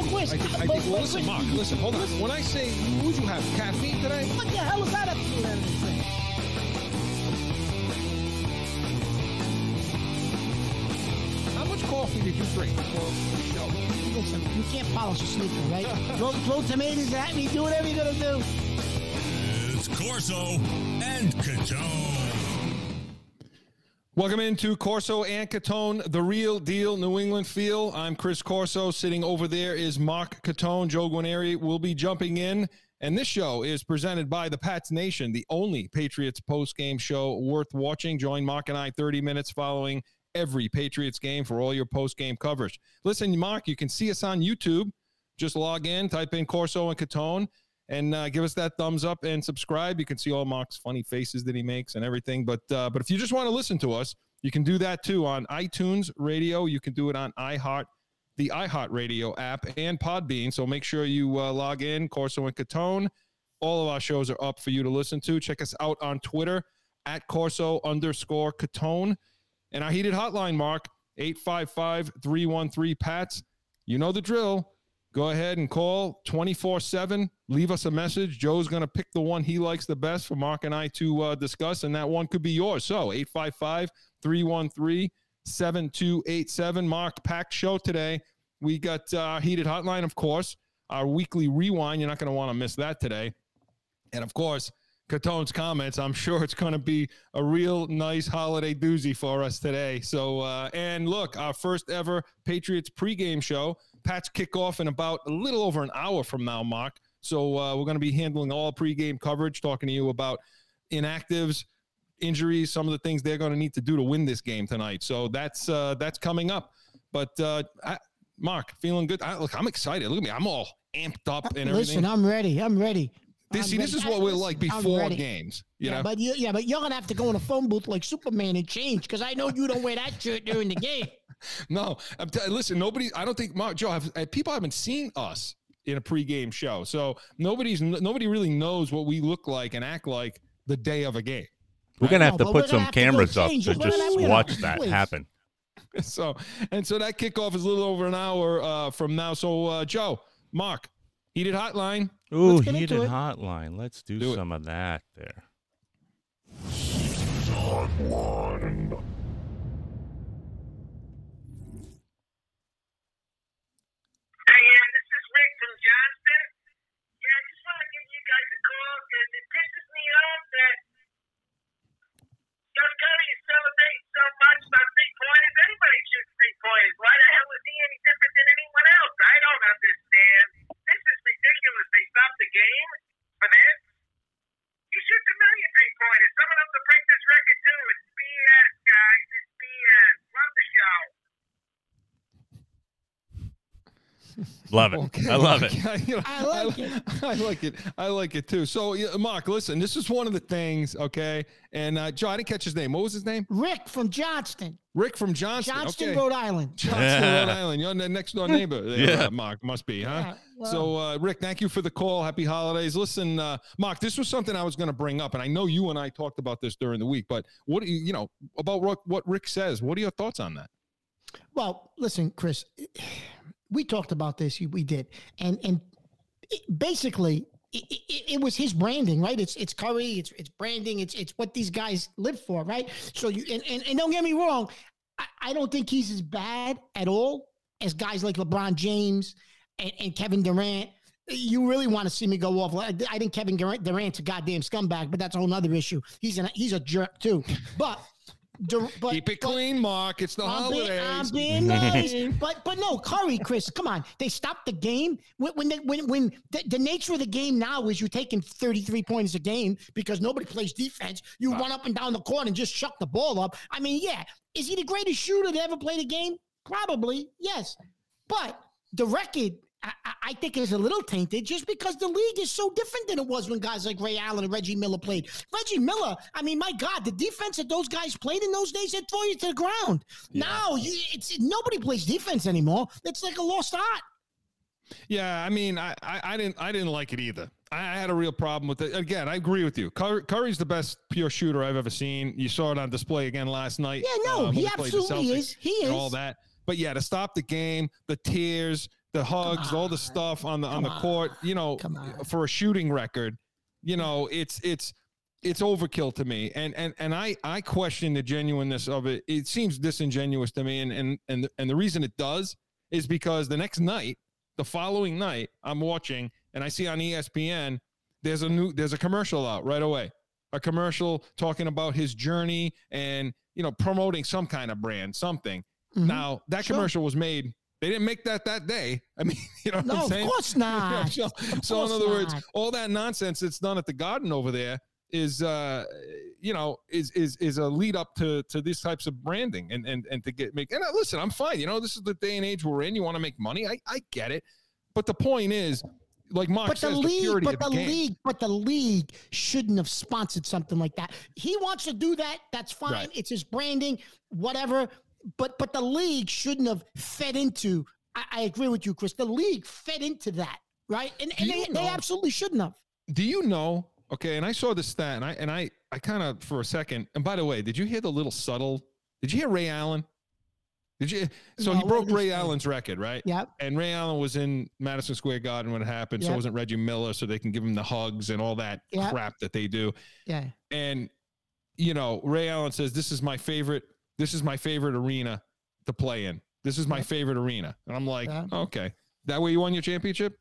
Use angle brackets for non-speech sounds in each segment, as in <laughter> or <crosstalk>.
No, Chris. I, but- I think, well, listen, Mark, listen, hold on. When I say, would you have caffeine today? What the hell is that up to do with? How much coffee did you drink before the show? Listen, you can't polish a sneaker, right? <laughs> throw, throw tomatoes at me, do whatever you're gonna do. It's Corso and Catone. Welcome into Corso and Catone, the real deal New England feel. I'm Chris Corso. Sitting over there is Mark Catone. Joe Guarnieri will be jumping in. And this show is presented by the Pats Nation, the only Patriots post-game show worth watching. Join Mark and I 30 minutes following every Patriots game for all your post-game coverage. Listen, Mark, you can see us on YouTube. Just log in, type in Corso and Catone, and uh, give us that thumbs up and subscribe. You can see all Mark's funny faces that he makes and everything. But uh, but if you just want to listen to us, you can do that too on iTunes Radio. You can do it on iHeart, the iHeart Radio app, and Podbean. So make sure you uh, log in, Corso and Catone. All of our shows are up for you to listen to. Check us out on Twitter at Corso underscore Catone. And our heated hotline, Mark, 855 313 PATS. You know the drill. Go ahead and call 24 7. Leave us a message. Joe's going to pick the one he likes the best for Mark and I to uh, discuss, and that one could be yours. So 855 313 7287. Mark, packed show today. We got uh, heated hotline, of course, our weekly rewind. You're not going to want to miss that today. And of course, Catone's comments. I'm sure it's going to be a real nice holiday doozy for us today. So, uh, and look, our first ever Patriots pregame show. Pats kick off in about a little over an hour from now, Mark. So uh, we're going to be handling all pregame coverage, talking to you about inactives, injuries, some of the things they're going to need to do to win this game tonight. So that's uh, that's coming up. But uh, I, Mark, feeling good. I, look, I'm excited. Look at me. I'm all amped up and everything. Listen, I'm ready. I'm ready. This, see, this is what we're like before games. You yeah, know, but you, yeah, but you're gonna have to go in a phone booth like Superman and change because I know you don't wear that shirt during the game. <laughs> no. I'm t- listen, nobody. I don't think Mark Joe. Have, uh, people haven't seen us in a pregame show, so nobody's nobody really knows what we look like and act like the day of a game. We're gonna have No, to put some have to cameras up to it. We're gonna just have to- watch that please. happen. <laughs> So and so that kickoff is a little over an hour uh, from now. So uh, Joe, Mark, heated hotline. Ooh, heated hotline. Let's do, Do it. some of that there. Hey, yeah, this is Rick from Johnston. Yeah, I just want to give you guys a call because it pisses me off that Steph Curry is celebrating so much about three pointers. Anybody shoots three pointers. Why the hell is he any different than anyone else? I don't understand. Ridiculous. They stopped the game for this. He shoots a million three pointers. Some of them to break this record too. It's BS, guys. It's BS. Love the show. Love it. <laughs> I love it. <laughs> You know, I like it. I like it. I like it too. So, yeah, Mark, listen, this is one of the things, okay? And uh, Joe, I didn't catch his name. What was his name? Rick from Johnston, Rick from Johnston. Johnston, okay. Rhode Island. Johnston, <laughs> Yeah. Rhode Island. You're the next door neighbor. there, Yeah. uh, Mark must be, huh? Yeah, well- so, uh, Rick, thank you for the call. Happy holidays. Listen, uh, Mark, this was something I was going to bring up, and I know you and I talked about this during the week. But what do you, you know about what what Rick says? What are your thoughts on that? Well, listen, Chris, we talked about this. We did, and and it, basically, it, it, it was his branding, right? It's it's Curry, it's it's branding, it's it's what these guys live for, right? So you and and, and don't get me wrong, I, I don't think he's as bad at all as guys like LeBron James and, and Kevin Durant. You really want to see me go off? I think Kevin Durant, Durant's a goddamn scumbag, but that's a whole other issue. He's an he's a jerk too, but. But, Keep it but- clean, Mark. It's the I'm being, holidays. I'm <laughs> being nice, but but no, Curry, Chris, come on. They stopped the game when when they, when, when the, the nature of the game now is you're taking 33 points a game because nobody plays defense. You run up and down the court and just chuck the ball up. I mean, yeah, is he the greatest shooter to ever play the game? Probably, yes, but the record. I, think it's a little tainted just because the league is so different than it was when guys like Ray Allen and Reggie Miller played. Reggie Miller, I mean, my God, the defense that those guys played in those days, they'd throw you to the ground. Now it's nobody plays defense anymore. It's like a lost art. Yeah, I mean, I, I, I didn't I didn't like it either. I, had a real problem with it. Again, I agree with you. Curry, Curry's the best pure shooter I've ever seen. You saw it on display again last night. Yeah, no, um, when he the absolutely is. He and all that. But yeah, to stop the game, the tears, the hugs, all the on. stuff on the on Come the court. You know, Come on. for a shooting record, you know, it's it's it's overkill to me, and and and I I question the genuineness of it. It seems disingenuous to me, and and and and the reason it does is because the next night, the following night, I'm watching and I see on ESPN there's a new there's a commercial out right away, a commercial talking about his journey and you know promoting some kind of brand, something. Mhm. Now that Sure. commercial was made. They didn't make that that day. I mean, <laughs> you know what No, I'm saying? No, of course <laughs> not. so, Of so in course other words, all that nonsense that's done at the garden over there is uh you know is is is a lead up to to these types of branding and and and to get make and uh, listen i'm fine you know this is the day and age we're in you want to make money i i get it but the point is like mark But the league, purity but the the league, but the league shouldn't have sponsored something like that. He wants to do that. That's fine. Right. It's his branding, whatever. But but the league shouldn't have fed into. I, I agree with you, Chris. The league fed into that, right? And, and they, you they absolutely shouldn't have. do you know okay and i saw this stat and i and i i kind of for a second and by the way did you hear the little subtle did you hear ray allen did you so No, he broke ray allen's record right Yep. and Ray Allen was in Madison Square Garden when it happened. So Yep. wasn't Reggie Miller, so they can give him the hugs and all that Yep. crap that they do. Yeah. And you know, Ray Allen says, "This is my favorite. This is my favorite arena to play in. This is my favorite arena." And I'm like, Yeah. "Okay, that way you won your championship."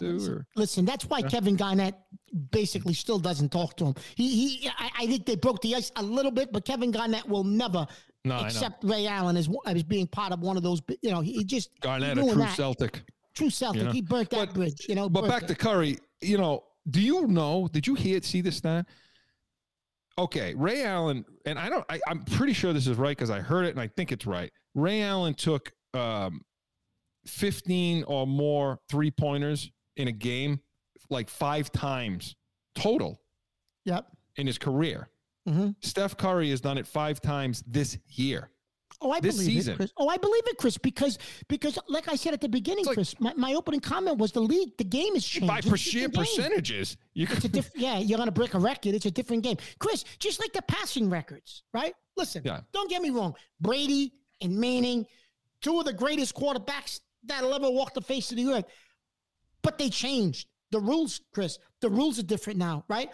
Or- Listen, that's why Yeah. Kevin Garnett basically still doesn't talk to him. He, he, I, I think they broke the ice a little bit, but Kevin Garnett will never No, accept Ray Allen as as being part of one of those. You know, he, just Garnett, a true that. Celtic. true Celtic. You know? He burnt that But- bridge. You know, But back it. to Curry, you know, do you know? Did you hear see this stat? Okay, Ray Allen, and I don't. I, I'm pretty sure this is right because I heard it and I think it's right. Ray Allen took um, 15 or more three pointers in a game, like five times total Yep. in his career. hmm Steph Curry has done it five times this year. Oh, I believe season. it, Chris. Oh, I believe it, Chris, because because like I said at the beginning, like- Chris, my, my opening comment was the league, the game is changed. By per sheer percentages, you It's a different. Yeah, you're gonna break a record. It's a different game, Chris. Just like the passing records, right? Listen, Yeah. don't get me wrong. Brady and Manning, two of the greatest quarterbacks that'll ever walk the face of the earth. But they changed the rules, Chris. The rules are different now, right?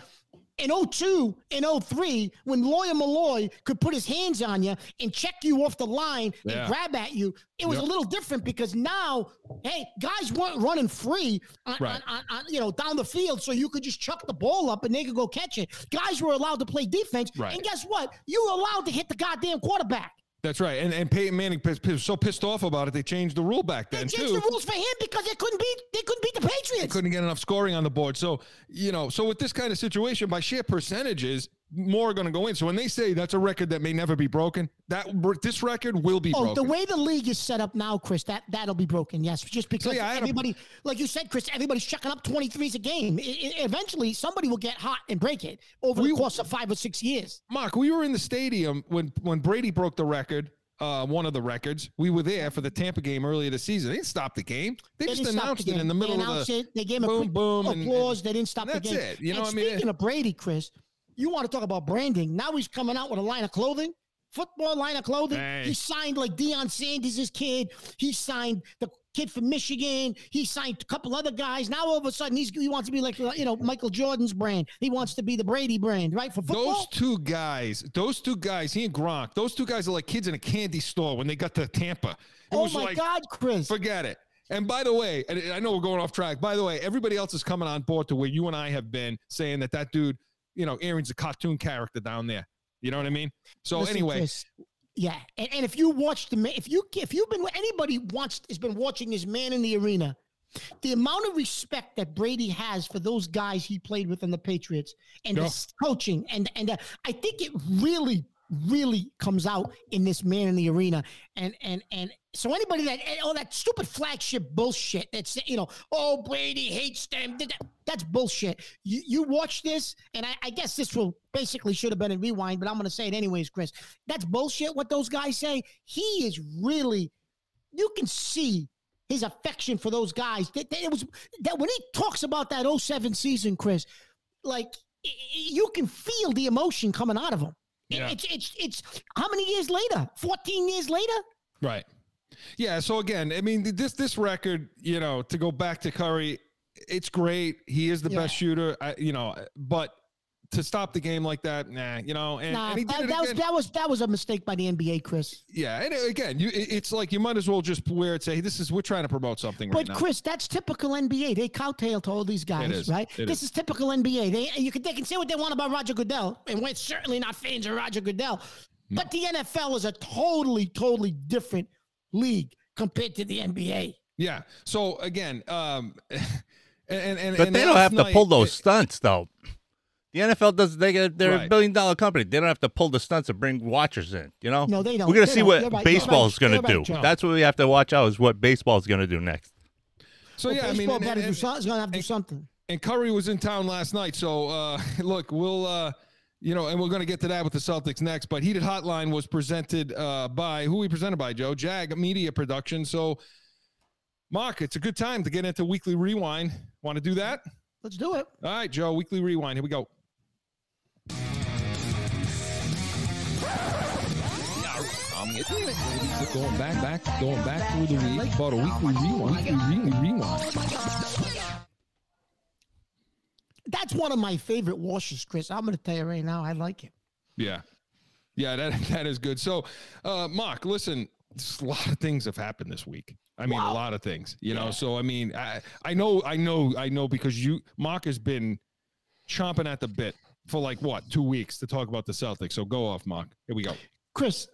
In 02 and 03, when Lawyer Milloy could put his hands on you and check you off the line Yeah. and grab at you, it was Yep. a little different because now, hey, guys weren't running free on, Right. on, on, you know, down the field, so you could just chuck the ball up and they could go catch it. Guys were allowed to play defense, Right. and guess what? You were allowed to hit the goddamn quarterback. That's right. And and Peyton Manning was so pissed off about it, they changed the rule back then. They changed too. the rules for him because they couldn't beat they couldn't beat the Patriots. They couldn't get enough scoring on the board. So, you know, so with this kind of situation, by sheer percentages, more are going to go in. So when they say that's a record that may never be broken, that this record will be Oh, broken. the way the league is set up now, Chris, that that'll be broken. Yes, just because yeah, I had a- everybody, like you said, Chris, everybody's chucking up twenty threes a game. I- I- eventually, somebody will get hot and break it over We- the course of five or six years. Mark, we were in the stadium when when Brady broke the record. Uh, one of the records. We were there for the Tampa game earlier this season. They didn't stop the game. They, just announced the it in the middle they of the. it. They gave him a boom, quick boom, and- applause. they didn't stop and the that's game. it. You know and what I mean? Speaking of Brady, Chris, you want to talk about branding? Now he's coming out with a line of clothing, football line of clothing. Hey. He signed like Deion Sanders' kid. He signed the kid from Michigan. He signed a couple other guys. Now all of a sudden he's he wants to be like uh, you know Michael Jordan's brand. He wants to be the Brady brand, right? For football. Those two guys, those two guys, he and Gronk, those two guys are like kids in a candy store when they got to Tampa. It oh my like, God, Chris! Forget it. And by the way, and I know we're going off track. By the way, everybody else is coming on board to where you and I have been saying that that dude, you know, Arians a cartoon character down there. You know what I mean? So Listen, anyway, Chris, yeah, and, and if you watch the if you if you've been anybody wants has been watching this man in the arena, the amount of respect that Brady has for those guys he played with in the Patriots and the coaching and and uh, I think it really really comes out in this man in the arena. And and and so anybody that all that stupid flagship bullshit that's you know oh Brady hates them that- that's bullshit. You you watch this and I, I guess this will basically should have been a rewind but I'm gonna say it anyways Chris. That's bullshit what those guys say. He is really you can see his affection for those guys. That, that it was that when he talks about that 07 season Chris like you can feel the emotion coming out of him Yeah. it's it's it's how many years later 14 years later right. Yeah. So again, I mean, this this record, you know, to go back to Curry, it's great. He is the Yeah. best shooter. I, you know, but to stop the game like that, nah, you know, and, Nah, and he did that, it that was that was that was a mistake by the NBA, Chris. yeah, and again, you, it's like you might as well just wear it. Say, this is we're trying to promote something right But now. Chris, that's typical NBA. They cowtail to all these guys, is. right? It this is. is. typical NBA. They you can they can say what they want about Roger Goodell, and we're certainly not fans of Roger Goodell. But the NFL is a totally, totally different league compared to the NBA. Yeah. So again, um, <laughs> and and But they don't last have to pull those stunts, though. The NFL does. They get, they're a billion dollar company. They don't have to pull the stunts and bring watchers in. You know. No, they don't. We're gonna They see don't. what You're right. baseball You're is gonna right. do. You're right, That's what we have to watch out. Is what baseball is gonna do next. So Well, yeah, I mean, baseball and, and, do something. It's gonna have to do something. and Curry was in town last night. So uh, <laughs> look, we'll uh, you know, and we're going to get to that with the Celtics next. But Heated Hotline was presented uh, by who we presented by Joe Jag Media Production. So Mark, it's a good time to get into Weekly Rewind. Want to do that? Let's do it. All right, Joe. Weekly Rewind. Here we go. I'm getting it. Going back, back, going back through the week. About a weekly rewind. Weekly, rewind. That's one of my favorite washes, Chris. I'm gonna tell you right now, I like it. Yeah. Yeah, that that is good. So, uh, Mark, listen, a lot of things have happened this week. I mean, a lot of things, you know. So, I mean, I I know, I know, I know because you, Mark, has been chomping at the bit for like what two weeks to talk about the Celtics. So, go off, Mark. Here we go. Chris,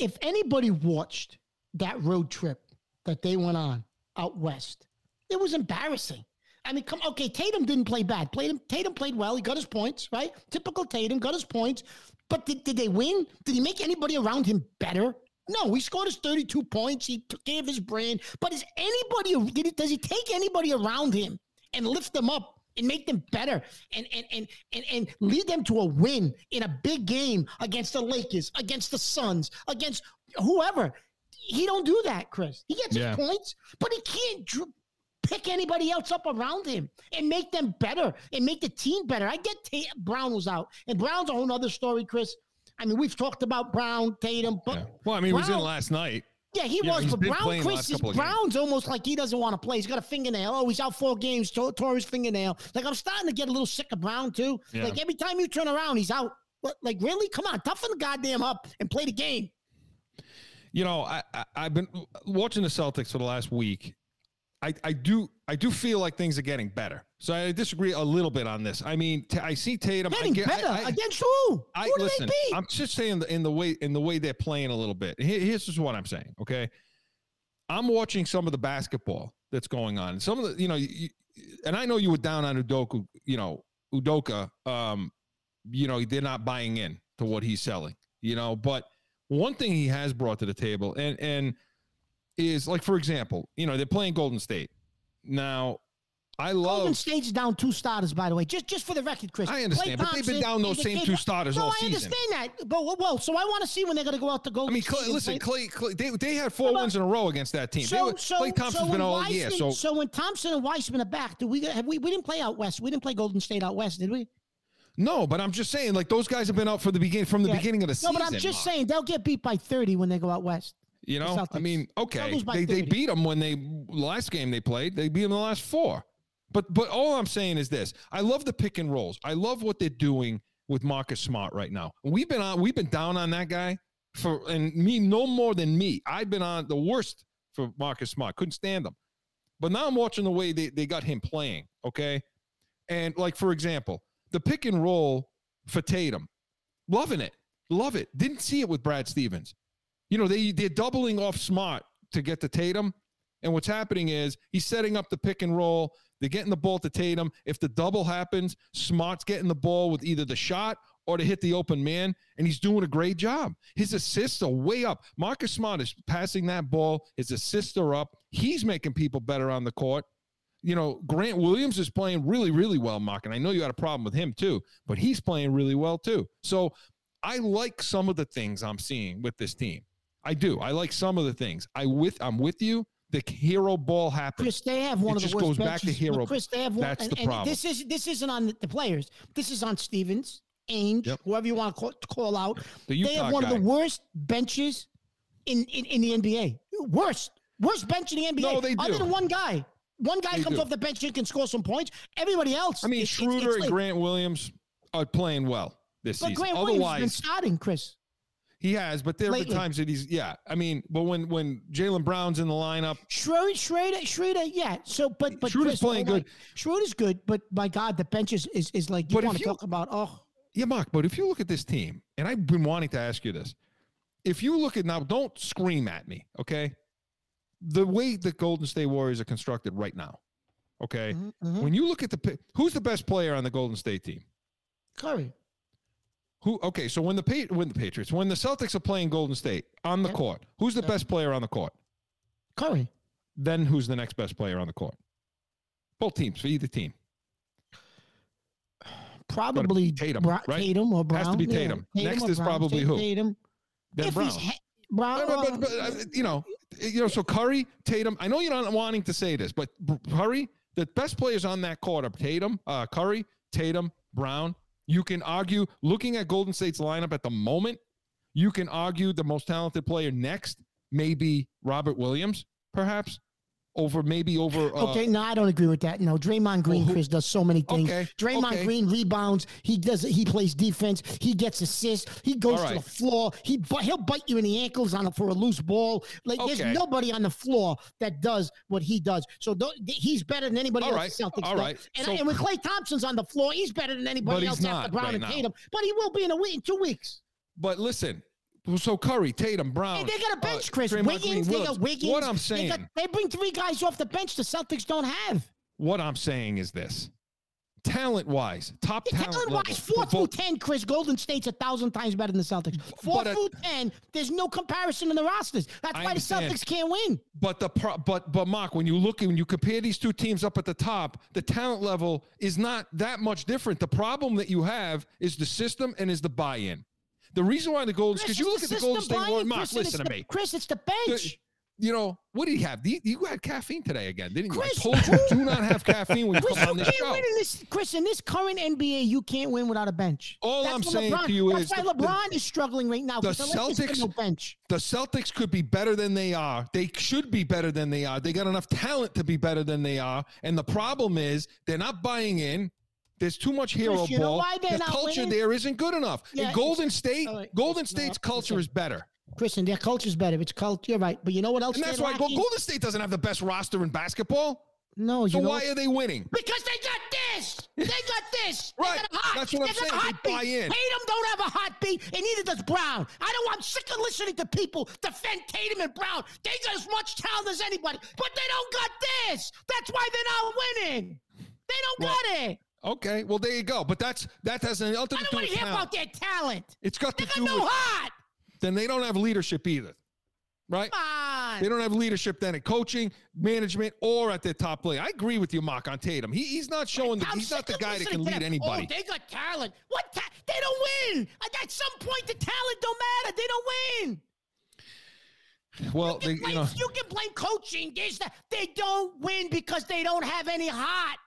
if anybody watched that road trip that they went on out west, it was embarrassing. I mean, come okay. Tatum didn't play bad. Tatum, Tatum played well. He got his points, right? Typical Tatum got his points. But did, did they win? Did he make anybody around him better? No, he scored his 32 points. He of his brain. But is anybody did he, does he take anybody around him and lift them up and make them better and and and and, and lead them to a win in a big game against the Lakers, against the Suns, against whoever? He don't do that, Chris. He gets Yeah. his points, but he can't dr- pick anybody else up around him and make them better and make the team better. I get Ta- Brown was out, and Brown's a whole other story, Chris. I mean, we've talked about Brown, Tatum, but Yeah. Well, I mean, he was in last night. Yeah, he Yeah, was, but Brown, Chris, is. Brown's almost like he doesn't want to play. He's got a fingernail. Oh, he's out four games, tore, tore his fingernail. Like I'm starting to get a little sick of Brown too. Yeah. Like every time you turn around, he's out. What, like really? Come on, toughen the goddamn up and play the game. You know, I, I I've been watching the Celtics for the last week. I, I do I do feel like things are getting better. So I disagree a little bit on this. I mean, t- I see Tatum. I get, better I, I, against who? I, who do listen, they beat? I'm just saying the, in the way in the way they're playing a little bit. Here- here's just what I'm saying. Okay, I'm watching some of the basketball that's going on. Some of the you know, you, you- and I know you were down on Udoka. You know, Udoka. Um, you know, they're not buying in to what he's selling. You know, but one thing he has brought to the table, and and is like for example, you know, they're playing Golden State now. I love. Golden State's down two starters, by the way. Just just for the record, Chris. I understand, Klay but they've been down those same two starters no, all I understand that. But well, so I want to see when they're going to go out to Golden. I mean, Klay, listen, Klay, Klay they, they had four wins in a row against that team. They So, were- so, Klay Thompson's so been when all year. So, so when Thompson and Wiseman are back, do we have we we didn't play out west? We didn't play Golden State out west, did we? no, but I'm just saying, like those guys have been out for the beginning from the Yeah. beginning of the No, season. No, but I'm just Mark. saying they'll get beat by 30 when they go out west. You know, Celtics. I mean, okay, they, they beat them when they last game they played. They beat them the last four. But but all I'm saying is this: I love the pick and rolls. I love what they're doing with Marcus Smart right now. We've been on, we've been down on that guy for, and me no more than me. I've been on the worst for Marcus Smart. Couldn't stand him. But now I'm watching the way they, they got him playing. Okay, and like for example, the pick and roll for Tatum, loving it, love it. Didn't see it with Brad Stevens you know, they they're doubling off smart to get to Tatum. And what's happening is he's setting up the pick and roll. They're getting the ball to Tatum. If the double happens, Smart's getting the ball with either the shot or to hit the open man, and he's doing a great job. His assists are way up. Marcus Smart is passing that ball. His assists are up. He's making people better on the court. You know, Grant Williams is playing really, really well, Mark. And I know you had a problem with him too, but he's playing really well too. So I like some of the things I'm seeing with this team. I do. I like some of the things. I with I'm with you. The hero ball happens. Chris, they have one It of the just worst goes back to hero- Chris, they have one. That's and, the and problem. This is this isn't on the, the players. This is on Stevens, Ainge, Yep. whoever you want to call, to call out. The they have one guy. of the worst benches in, in, in the NBA. worst, worst bench in the NBA. No, they do. Other than one guy. One guy They comes do. off the bench and can score some points. Everybody else. I mean, it's- Schroeder it's and Grant Williams are playing well this season. But season. Grant Williams has been starting, Chris. He has. But there have been times that he's yeah. I mean, but when when Jaylen Brown's in the lineup, Schroeder, Schroeder, Schroeder, yeah. So, but but Schroeder's Chris, playing oh good. Schroeder's good, but my God, the bench is is, is like you But want to you- talk about. Oh, yeah, Mark. But if you look at this team, and I've been wanting to ask you this, if you look at now, don't scream at me, okay? The way the Golden State Warriors are constructed right now, okay? mhm, mhm. When you look at the who's the best player on the Golden State team? Curry. Who? Okay, so when the Pa- when the Patriots, when the Celtics are playing Golden State on the court, who's the best player on the court? Curry. Then who's the next best player on the court? Both teams for either team. Probably Tatum, Bra- right? Tatum or Brown. Has to be yeah, Tatum. Next is Brown. probably who? Tatum. Then if Brown. he- Brown. But, but, but, uh, you know, you know. So Curry, Tatum. I know you're not wanting to say this, but Curry, the best players on that court are Tatum, uh, Curry, Tatum, Brown. You can argue, looking at Golden State's lineup at the moment, you can argue the most talented player next may be Robert Williams, perhaps, over maybe over. Uh, Okay, no, I don't agree with that. No, Draymond Green, who- Chris, does so many things. Okay, Draymond okay. Green rebounds. He does. He plays defense. He gets assists. He goes All to the floor. He he'll bite you in the ankles on a, for a loose ball. Like Okay. there's nobody on the floor that does what he does. So don't, he's better than anybody All else. right, Celtics all right. And, So- and when Klay Thompson's on the floor, he's better than anybody else after Brown right and now. Tatum. But he will be in a week, in two weeks. But listen, so Curry, Tatum, Brown. Hey, they got a uh, bench, Chris. Draymond Wiggins, Green, they got. Wiggins. What I'm They, saying, got, they bring three guys off the bench the Celtics don't have. what I'm saying is this: talent wise, top talent Talent level. wise, four through ten, Chris Golden State's a thousand times better than the Celtics. Four but, uh, through ten, there's no comparison in the rosters. That's I why the. Celtics can't win. But the pro, but but Mark, when you look when you compare these two teams up at the top, the talent level is not that much different. The problem that you have is the system and is the buy-in. The reason why the Golden because you look at the Golden State Warriors, Mark, Chris, and it's listen to the- me. Chris, it's the bench. You know what did he have? You, you had caffeine today again, didn't you? Chris, I told you do not have caffeine when you Chris, come you on this can't show. win in this. Chris, in this current NBA, you can't win without a bench. All That's I'm saying LeBron, to you that's is why the- the- LeBron is struggling right now. the Celtics- no bench. the Celtics could be better than they are. They should be better than they are. They got enough talent to be better than they are. And the problem is they're not buying in. There's too much hero Chris, you know ball. the culture winning? there isn't good enough. Yeah, In Golden State, right, Golden it's oh, not- State's culture listen. is better. Chris, and their culture's better. It's culture. You're right. But you know what else? And that's why lacking? Golden State doesn't have the best roster in basketball. No, you So why are they winning? Because they got this. They got this. <laughs> They Right. got a hot. That's what I'm they saying. hot They buy in. Tatum don't have a hot beat, and neither does Brown. I don't. I'm sick of listening to people defend Tatum and Brown. They got as much talent as anybody, but they don't got this. That's why they're not winning. They don't Well, got it. Okay, well there you go. But that's that has nothing I don't want to hear talent. about their talent. It's got They to do no with heart. then they don't have leadership either. Right? Come on. They don't have leadership then in coaching, management, or at their top play. I agree with you, Mark, on Tatum. He, he's not showing the, he's not the guy that can lead them. anybody. Oh, they got talent. What? Ta- they don't win. At- At some point, the talent don't matter. They don't win. well, You they, can, you blame, know, you can blame coaching. There's. They don't win because they don't have any heart.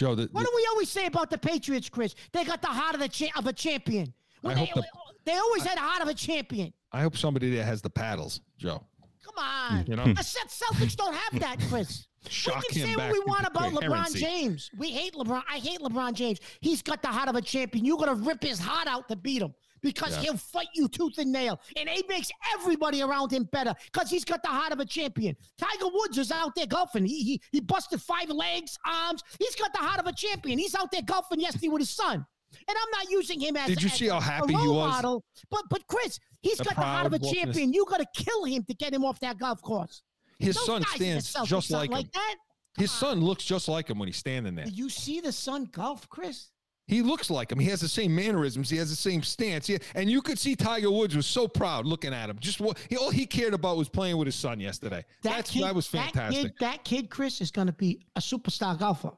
Joe, the, What do we always say about the Patriots, Chris? They got the heart of the cha- of a champion. When I they, hope the- they always had the heart of a champion. I hope somebody that has the paddles, Joe. Come on. You know? <laughs> the Cel- Celtics don't have that, Chris. Shock we can say what we want about LeBron. James. We hate LeBron. I hate LeBron James. He's got the heart of a champion. You're gonna rip his heart out to beat him because Yeah. he'll fight you tooth and nail, and he makes everybody around him better because he's got the heart of a champion. Tiger Woods is out there golfing. He he, he busted five legs, arms. He's got the heart of a champion. He's out there golfing yesterday with his son. And I'm not using him as, Did you as see how a happy he was? model, but but Chris, he's The got the heart of a champion. You got to kill him to get him off that golf course. His Those son guys in the stands just like him. that. His son looks just like him when he's standing there. Did you see the son golf, Chris? He looks like him. He has the same mannerisms. He has the same stance. He, and you could see Tiger Woods was so proud looking at him. Just what he, all he cared about was playing with his son yesterday. That's that was That fantastic. kid, that kid, Chris, is going to be a superstar golfer.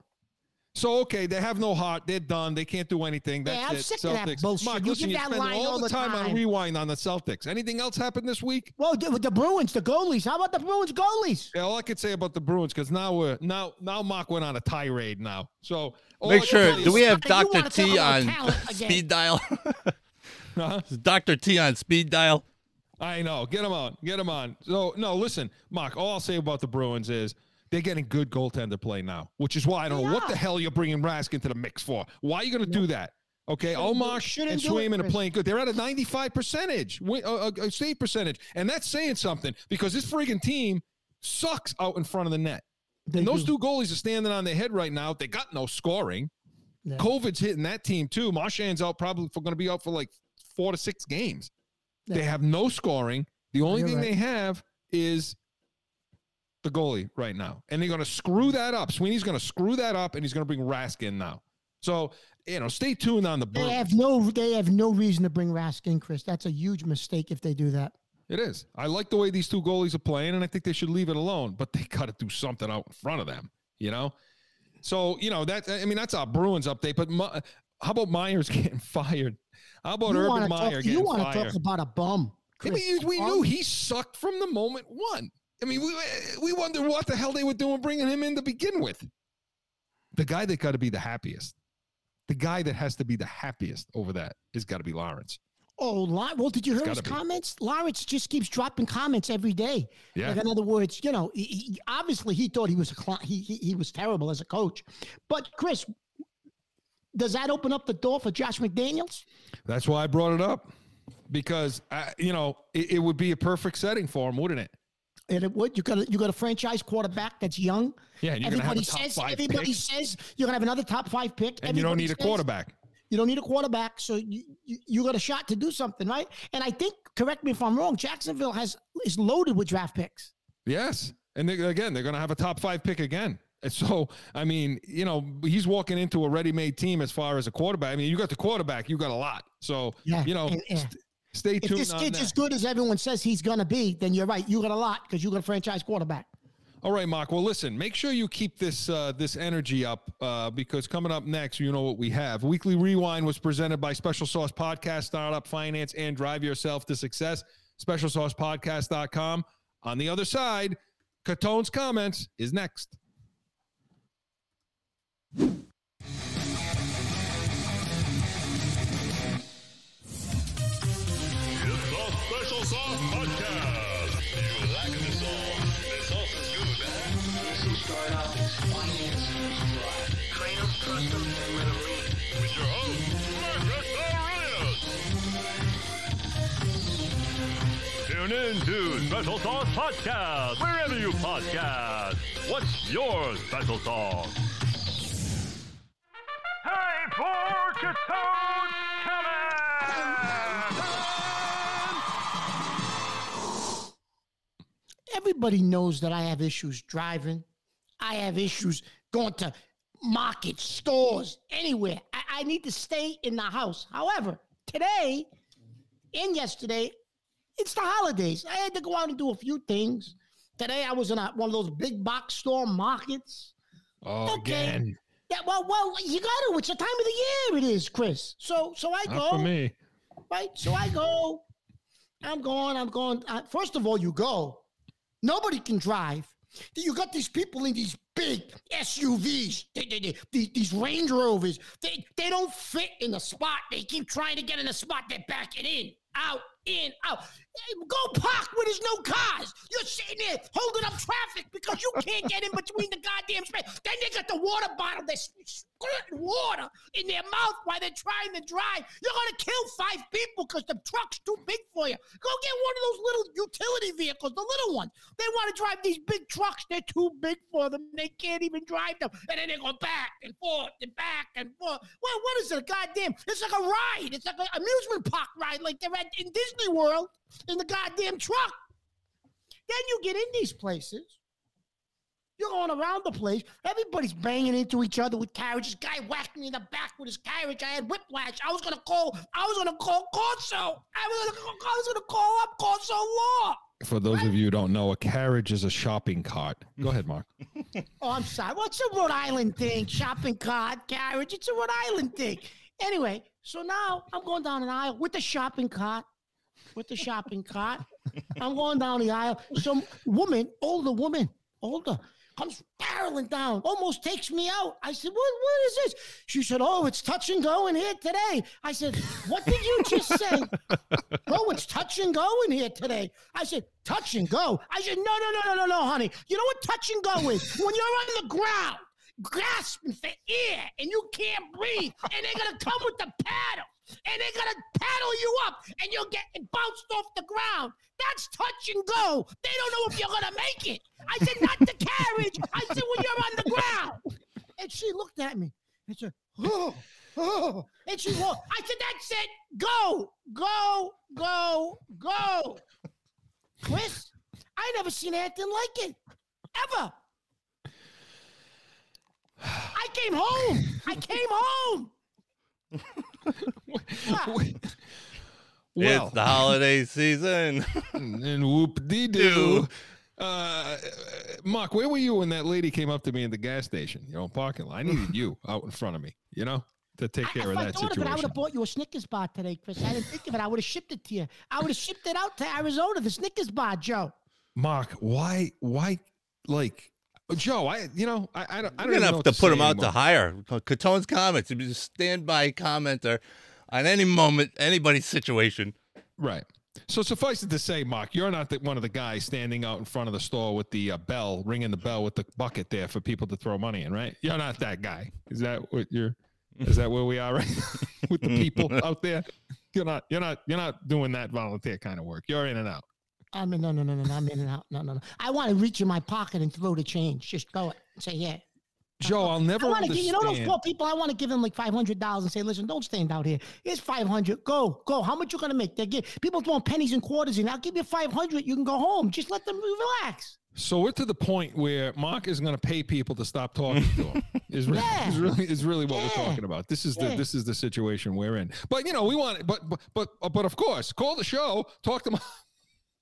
So okay, they have no heart. They're done. They can't do anything. That's Yeah, I'm it. sick of that Celtics. bullshit. Mark, You listen, give you're that line all the the time, on rewind on the Celtics. Anything else happened this week? Well, the, the Bruins, the goalies. How about the Bruins goalies? Yeah, all I could say about the Bruins because now we're now now Mark went on a tirade now. So Make sure. Do we have <laughs> Doctor T on speed dial? <laughs> Uh-huh. Doctor T on speed dial? I know. Get him on. Get him on. So no, listen, Mark. All I'll say about the Bruins is they're getting good goaltender play now, which is why I don't know what the hell you're bringing Rask into the mix for. Why are you going to do that? Okay, Shouldn't do- Ullmark shouldn't and do it, Swayman are playing good. They're at a 95 percentage win- uh, uh, save percentage, and that's saying something because this friggin' team sucks out in front of the net. They and those do. two goalies are standing on their head right now. They got no scoring. Yeah. COVID's hitting that team too. Marchand's out probably for going to be out for like four to six games. They have no scoring. The only You're thing right. they have is the goalie right now, and they're going to screw that up. Sweeney's going to screw that up, and he's going to bring Rask in now. So you know, stay tuned on the They have no. They have no reason to bring Rask in, Chris. That's a huge mistake if they do that. It is. I like the way these two goalies are playing, and I think they should leave it alone. But they <laughs> got to do something out in front of them, you know. So you know that. I mean, that's our Bruins update. But my, how about Meyer's <laughs> getting fired? How about you Urban Meyer talk, you want to talk about a bum? I mean, we knew he sucked from the moment one. I mean, we we wondered what the hell they were doing bringing him in to begin with. The guy that got to be the happiest, the guy that has to be the happiest over that has got to be Lawrence. Oh, well, did you hear his be. comments? Lawrence just keeps dropping comments every day. Yeah. Like, in other words, you know, he, he, obviously he thought he was a cli he, he he was terrible as a coach. But Chris, does that open up the door for Josh McDaniels? That's why I brought it up because uh, you know it, it would be a perfect setting for him, wouldn't it? And it would. You got a, you got a franchise quarterback that's young. Yeah, and you're gonna have everybody says five everybody pick. says you're gonna have another top five pick, And you don't Everybody need a quarterback. You don't need a quarterback, so you, you you got a shot to do something, right? And I think, correct me if I'm wrong, Jacksonville has is loaded with draft picks. Yes, and they, again, they're going to have a top five pick again. And so, I mean, you know, he's walking into a ready-made team as far as a quarterback. I mean, you got the quarterback, you got a lot. So, Yeah, you know, and- yeah. st- stay If tuned this kid's that. as good as everyone says he's gonna be, then you're right. You got a lot because you got a franchise quarterback. All right, Mark. Well, listen, make sure you keep this uh, this energy up uh, because coming up next, you know what we have. Weekly Rewind was presented by Special Sauce Podcast, Startup Finance, and Drive Yourself to Success. SpecialSaucePodcast.com. On the other side, Catone's comments is next. The Special Sauce Podcast. Tune in to Special Sauce Podcast, wherever you podcast. What's your special sauce? Time for Catone's Comment! Everybody knows that I have issues driving. I have issues going to markets, stores, anywhere. I, I need to stay in the house. However, today and yesterday, it's the holidays. I had to go out and do a few things. Today, I was in a, one of those big box store markets. Oh, Okay. again. Yeah, well, well, you got to. It's the time of the year. It is, Chris. So, so I Not go for me. right? So I go, I'm going, I'm going. Uh, first of all, you go. Nobody can drive. You got these people in these big SUVs, they, they, they, these, these Range Rovers. They, they don't fit in the spot. They keep trying to get in the spot. They're backing in, out, in, out. Go park where there's no cars. You're sitting there holding up traffic because you can't get in between the goddamn space. Then they got the water bottle. They're squirting water in their mouth while they're trying to drive. You're gonna kill five people because the truck's too big for you. Go get one of those little utility vehicles, the little ones. They want to drive these big trucks. They're too big for them. They can't even drive them. And then they go back and forth and back and forth. Well, what is it? Goddamn? It's like a ride. It's like an amusement park ride, like they're at in Disney World in the goddamn truck. Then you get in these places. You're going around the place. Everybody's banging into each other with carriages. Guy whacked me in the back with his carriage. I had whiplash. I was gonna call. I was gonna call Corso. I was gonna. call- I was gonna call up Corso Law. For those of you who don't know, a carriage is a shopping cart. Go ahead, Mark. <laughs> Oh, I'm sorry. What's a Rhode Island thing? Shopping cart, carriage. It's a Rhode Island thing. Anyway, so now I'm going down an aisle with the shopping cart. With the shopping cart. I'm going down the aisle. Some woman, older woman, older, comes barreling down, almost takes me out. I said, "What? What is this?" She said, "Oh, it's touch and go in here today." I said, "What did you just say?" <laughs> oh, it's touch and go in here today. I said, "Touch and go." I said, "No, no, no, no, no, no, honey. You know what touch and go is? When you're on the ground." Grasping for air and you can't breathe, and they're gonna come with the paddle and they're gonna paddle you up and you'll get bounced off the ground. That's touch and go. They don't know if you're gonna make it. I said, not the carriage. I said, when you're on the ground. And she looked at me and said, oh, oh. And she walked. I said, that's it. Go, go, go, go. Chris, I never seen anything like it. Ever. I came home. I came home. <laughs> well, it's the holiday season. <laughs> and whoop de doo. Uh, Mark, where were you when that lady came up to me in the gas station? You know, parking lot. I needed <laughs> you out in front of me. You know, to take care I, of I that thought of it, I would have bought you a Snickers bar today, Chris. I didn't think of it. I would have shipped it to you. I would have shipped it out to Arizona, the Snickers bar, Joe. Mark, why, why, like, Joe? I, you know, I, I don't, I don't even have to to put him out anymore. to hire. Catone's comments. Be a standby commenter on any moment, anybody's situation. Right. So suffice it to say, Mark, you're not the, one of the guys standing out in front of the store with the uh, bell, ringing the bell with the bucket there for people to throw money in, right? You're not that guy. Is that what you're? Is that where we are right now <laughs> with the people <laughs> out there? You're not. You're not. You're not doing that volunteer kind of work. You're in and out. I mean, no, no, no, no, no. I'm in and out. No, no, no. I want to reach in my pocket and throw the change. Just go it. And say, yeah. Joe, uh, I'll never I want to give you know those poor people. I want to give them like five hundred dollars and say, listen, don't stand out here. Here's five hundred. Go, go. How much you gonna make? They give people throwing pennies and quarters in. I'll give you five hundred. You can go home. Just let them relax. So we're to the point where Mark is going to pay people to stop talking to him. <laughs> Is, re- Yeah. is really is really what we're talking about. This is the Yeah. this is the situation we're in. But you know, we want but but but but of course, call the show, talk to Mark.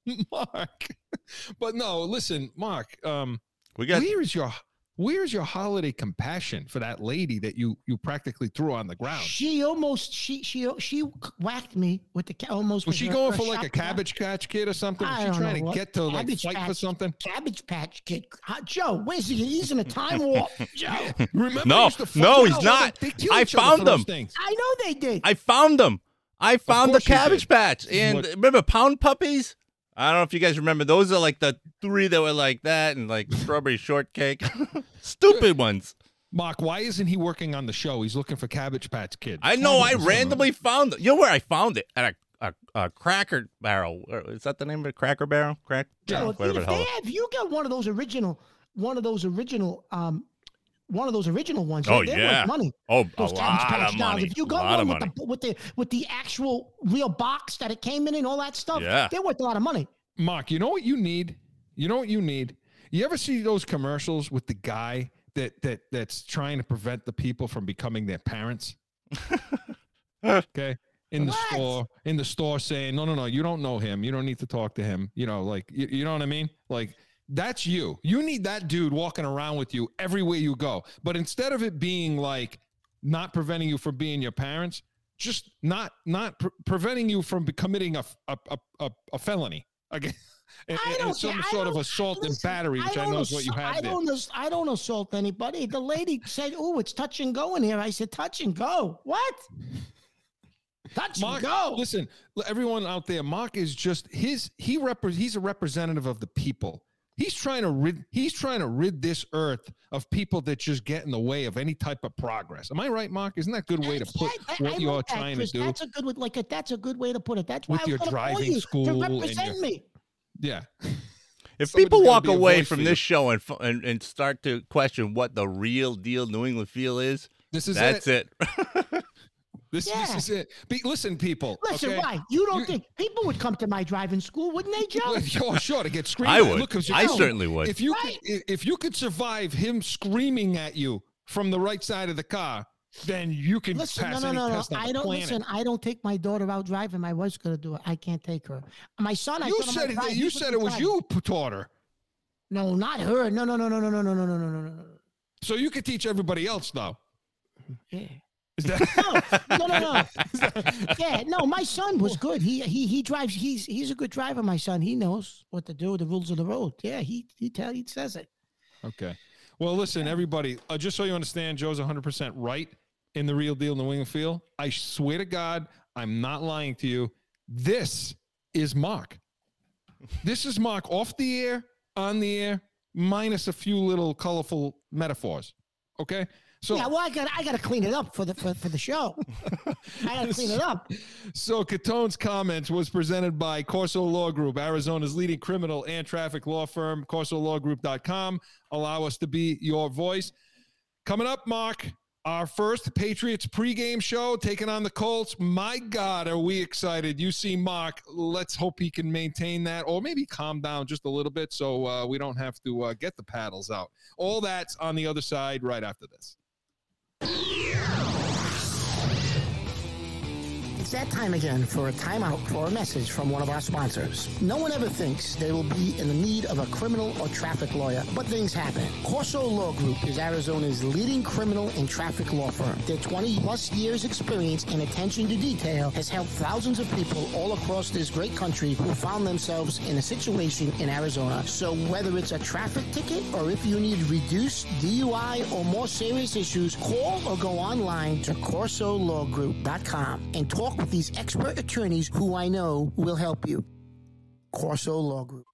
<laughs> but no, listen, Mark. Um, We got where is your where is your holiday compassion for that lady that you you practically threw on the ground? She almost she she she whacked me with the ca- almost. Was she her- going her for like a shopping bag. cabbage patch kid or something? Was I she trying to what- get to like Cabbage fight for Patch- something? Cabbage Patch Kid. Uh, Joe, where's he? He's in a time <laughs> warp. Joe, Remember, No, used no, he's not. I found them. things. I know they did. I found them. I found the Cabbage. Patch. And what- remember Pound Puppies? I don't know if you guys remember. Those are like the three that were like that and like strawberry shortcake. <laughs> Stupid ones. Mark, why isn't he working on the show? He's looking for Cabbage Patch Kid. I know. I Cabbage- randomly found it. You know where I found it? At a, a, a Cracker Barrel. Is that the name of it? Cracker Barrel? Crack? Joe, Yeah, if, whatever if the hell. they have, you got one of those original, one of those original, um, one of those original ones. Oh, they're yeah. worth money. Oh, a Those Cabbage lot of dolls. money. If you A got one with the with the with the actual real box that it came in and all that stuff, Yeah. they're worth a lot of money. Mark, you know what you need? You know what you need? You ever see those commercials with the guy that that that's trying to prevent the people from becoming their parents? <laughs> okay. In the What? store, in the store saying, no, no, no, you don't know him. You don't need to talk to him. You know, like, you, you know what I mean? Like, that's you. You need that dude walking around with you everywhere you go. But instead of it being like not preventing you from being your parents, just not not pre- preventing you from be- committing a felony <laughs> again. And, I and don't some. I sort of assault and battery, which I, don't know is what you had I don't. I don't assault anybody. The lady said, "Oh, it's touch and go in here." I said, "Touch and go." What? Touch Mark, and go. listen, everyone out there, Mark is just his. He repre- He's a representative of the people. He's trying to rid. He's trying to rid this earth of people that just get in the way of any type of progress. Am I right, Mark? Isn't that a good way to That's- put I- I- I what you're like that, trying Chris. to do? That's a good way. Like a, that's a good way to put it. That's why With I was your gonna call driving you school to and your- represent me. Yeah. If Somebody's people walk away from this show and, and and start to question what the real deal New England feel is, This is that's it. it. <laughs> This, Yeah. this is it. Be, listen, people. Listen, okay? why? You don't You- think people would come to my driving school, wouldn't they, Joe? Oh, sure, to get screamed. I would. Look, 'cause you- I certainly would. If you Right. could, if you could survive him screaming at you from the right side of the car, then you can Listen, no, pass no, any no, no. test on I don't planet. listen. I don't take my daughter out driving. My wife's gonna do it. I can't take her. My son, I you told him said it. drive. You said it was drive. you taught her. No, not her. No, no, no, no, no, no, no, no, no, no, no, no, no. So you could teach everybody else, though. Yeah. That? No, no, no. <laughs> yeah, no. My son was good. He he he drives. He's he's a good driver. My son. He knows what to do. The rules of the road. Yeah, he he tell he says it. Okay. Well, listen, everybody, uh, just so you understand, Joe's 100% right in the real deal New England feel. I swear to God, I'm not lying to you. This is Mark. This is Mark off the air, on the air, minus a few little colorful metaphors. Okay. So, Yeah, well, I got I got to clean it up for the for, for the show. <laughs> I got to clean it up. So Catone's comments was presented by Corso Law Group, Arizona's leading criminal and traffic law firm, corsolawgroup.com. Allow us to be your voice. Coming up, Mark, our first Patriots pregame show taking on the Colts. My God, are we excited? You see Mark. Let's hope he can maintain that or maybe calm down just a little bit so uh, we don't have to uh, get the paddles out. All that's on the other side right after this you It's that time again for a timeout for a message from one of our sponsors. No one ever thinks they will be in the need of a criminal or traffic lawyer, but things happen. Corso Law Group is Arizona's leading criminal and traffic law firm. Their 20 plus years experience and attention to detail has helped thousands of people all across this great country who found themselves in a situation in Arizona. So whether it's a traffic ticket or if you need reduced DUI or more serious issues, call or go online to corsolawgroup.com and talk these expert attorneys who I know will help you. Corso Law Group.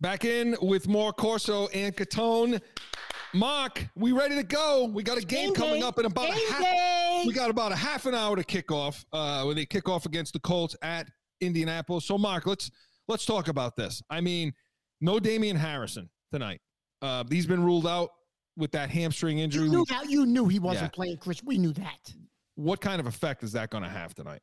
Back in with more Corso and Catone. Mark, we ready to go? We got a game Game coming day. up in about a Game half. day. We got about a half an hour to kick off uh, when they kick off against the Colts at Indianapolis. So, Mark, let's let's talk about this. I mean, no Damien Harris tonight. Uh, he's been ruled out with that hamstring You injury. knew that. You knew he wasn't Yeah. playing, Chris. We knew that. What kind of effect is that going to have tonight?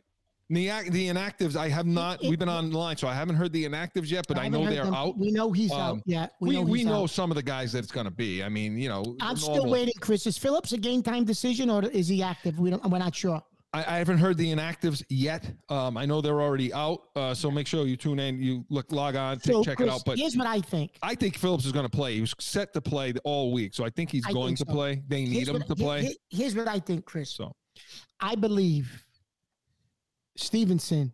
The the inactives, I have not. it- we've been online, so I haven't heard the inactives yet, but I, haven't know they're them. out. We know he's Um, out. Yeah, we, We know we know some of the guys that it's going to be. I mean, you know, I'm still waiting, Chris. Is Phillips a game time decision or is he active? We don't. We're not sure. I, I haven't heard the inactives yet. Um, I know they're already out, uh, so make sure you tune in. You look, log on, So, check Chris, it out. But here's what I think. I think Phillips is going to play. He was set to play all week, so I think he's I going think to play. They need Here's him what- to play. here- here's what I think, Chris. So I believe Stevenson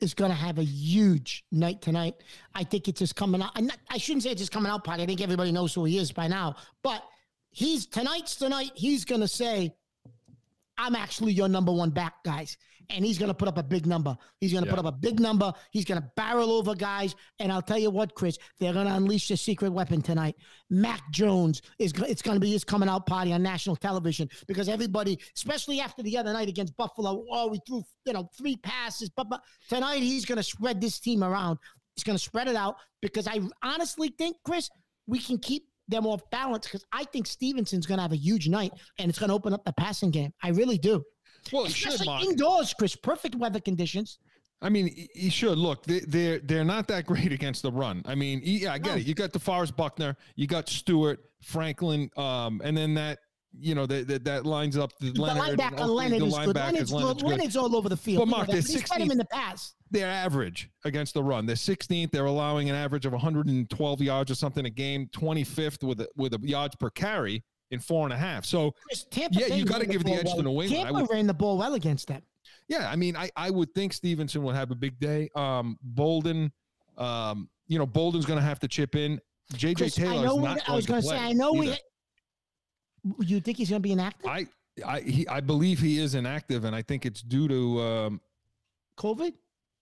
is going to have a huge night tonight. I think it's just coming out. Not, I shouldn't say it's just coming out party. I think everybody knows who he is by now. But he's tonight's tonight. He's going to say, "I'm actually your number one back, guys," and he's going to put up a big number. He's going to put up a big number. He's going to barrel over guys. And I'll tell you what, Chris, they're going to unleash their secret weapon tonight. Mac Jones is it's going to be his coming out party on national television because everybody, especially after the other night against Buffalo, oh, we threw you know three passes, but, but tonight he's going to spread this team around. He's going to spread it out because I honestly think, Chris, we can keep them off balance because I think Stevenson's going to have a huge night and it's going to open up the passing game. I really do. well, he should, indoors, Chris. Perfect weather conditions. I mean, he- he should look. They, they're they're not that great against the run. I mean, yeah, I get No. it. You got DeForest Buckner, you got Stewart, Franklin, um, and then that you know that that, that lines up the, The Leonard, linebacker and Leonard the is good. Leonard's, Leonard's good. Leonard's all over the field. But We know Mark, they're he's fed him 16th. in the past. They're average against the run. They're 16th. They're allowing an average of 112 yards or something a game. 25th with a, with a yards per carry in four and a half. So Chris, Yeah, you gotta give the edge to well. New England. I Tampa would- ran the ball well against them. Yeah, I mean, I, I would think Stevenson would have a big day. Um, Bolden, um, you know, Bolden's going to have to chip in. JJ Chris, Taylor I know. is we- not I was going to to say. I know. either. We, you think he's going to be inactive? I I he, I believe he is inactive, and I think it's due to. Um, COVID?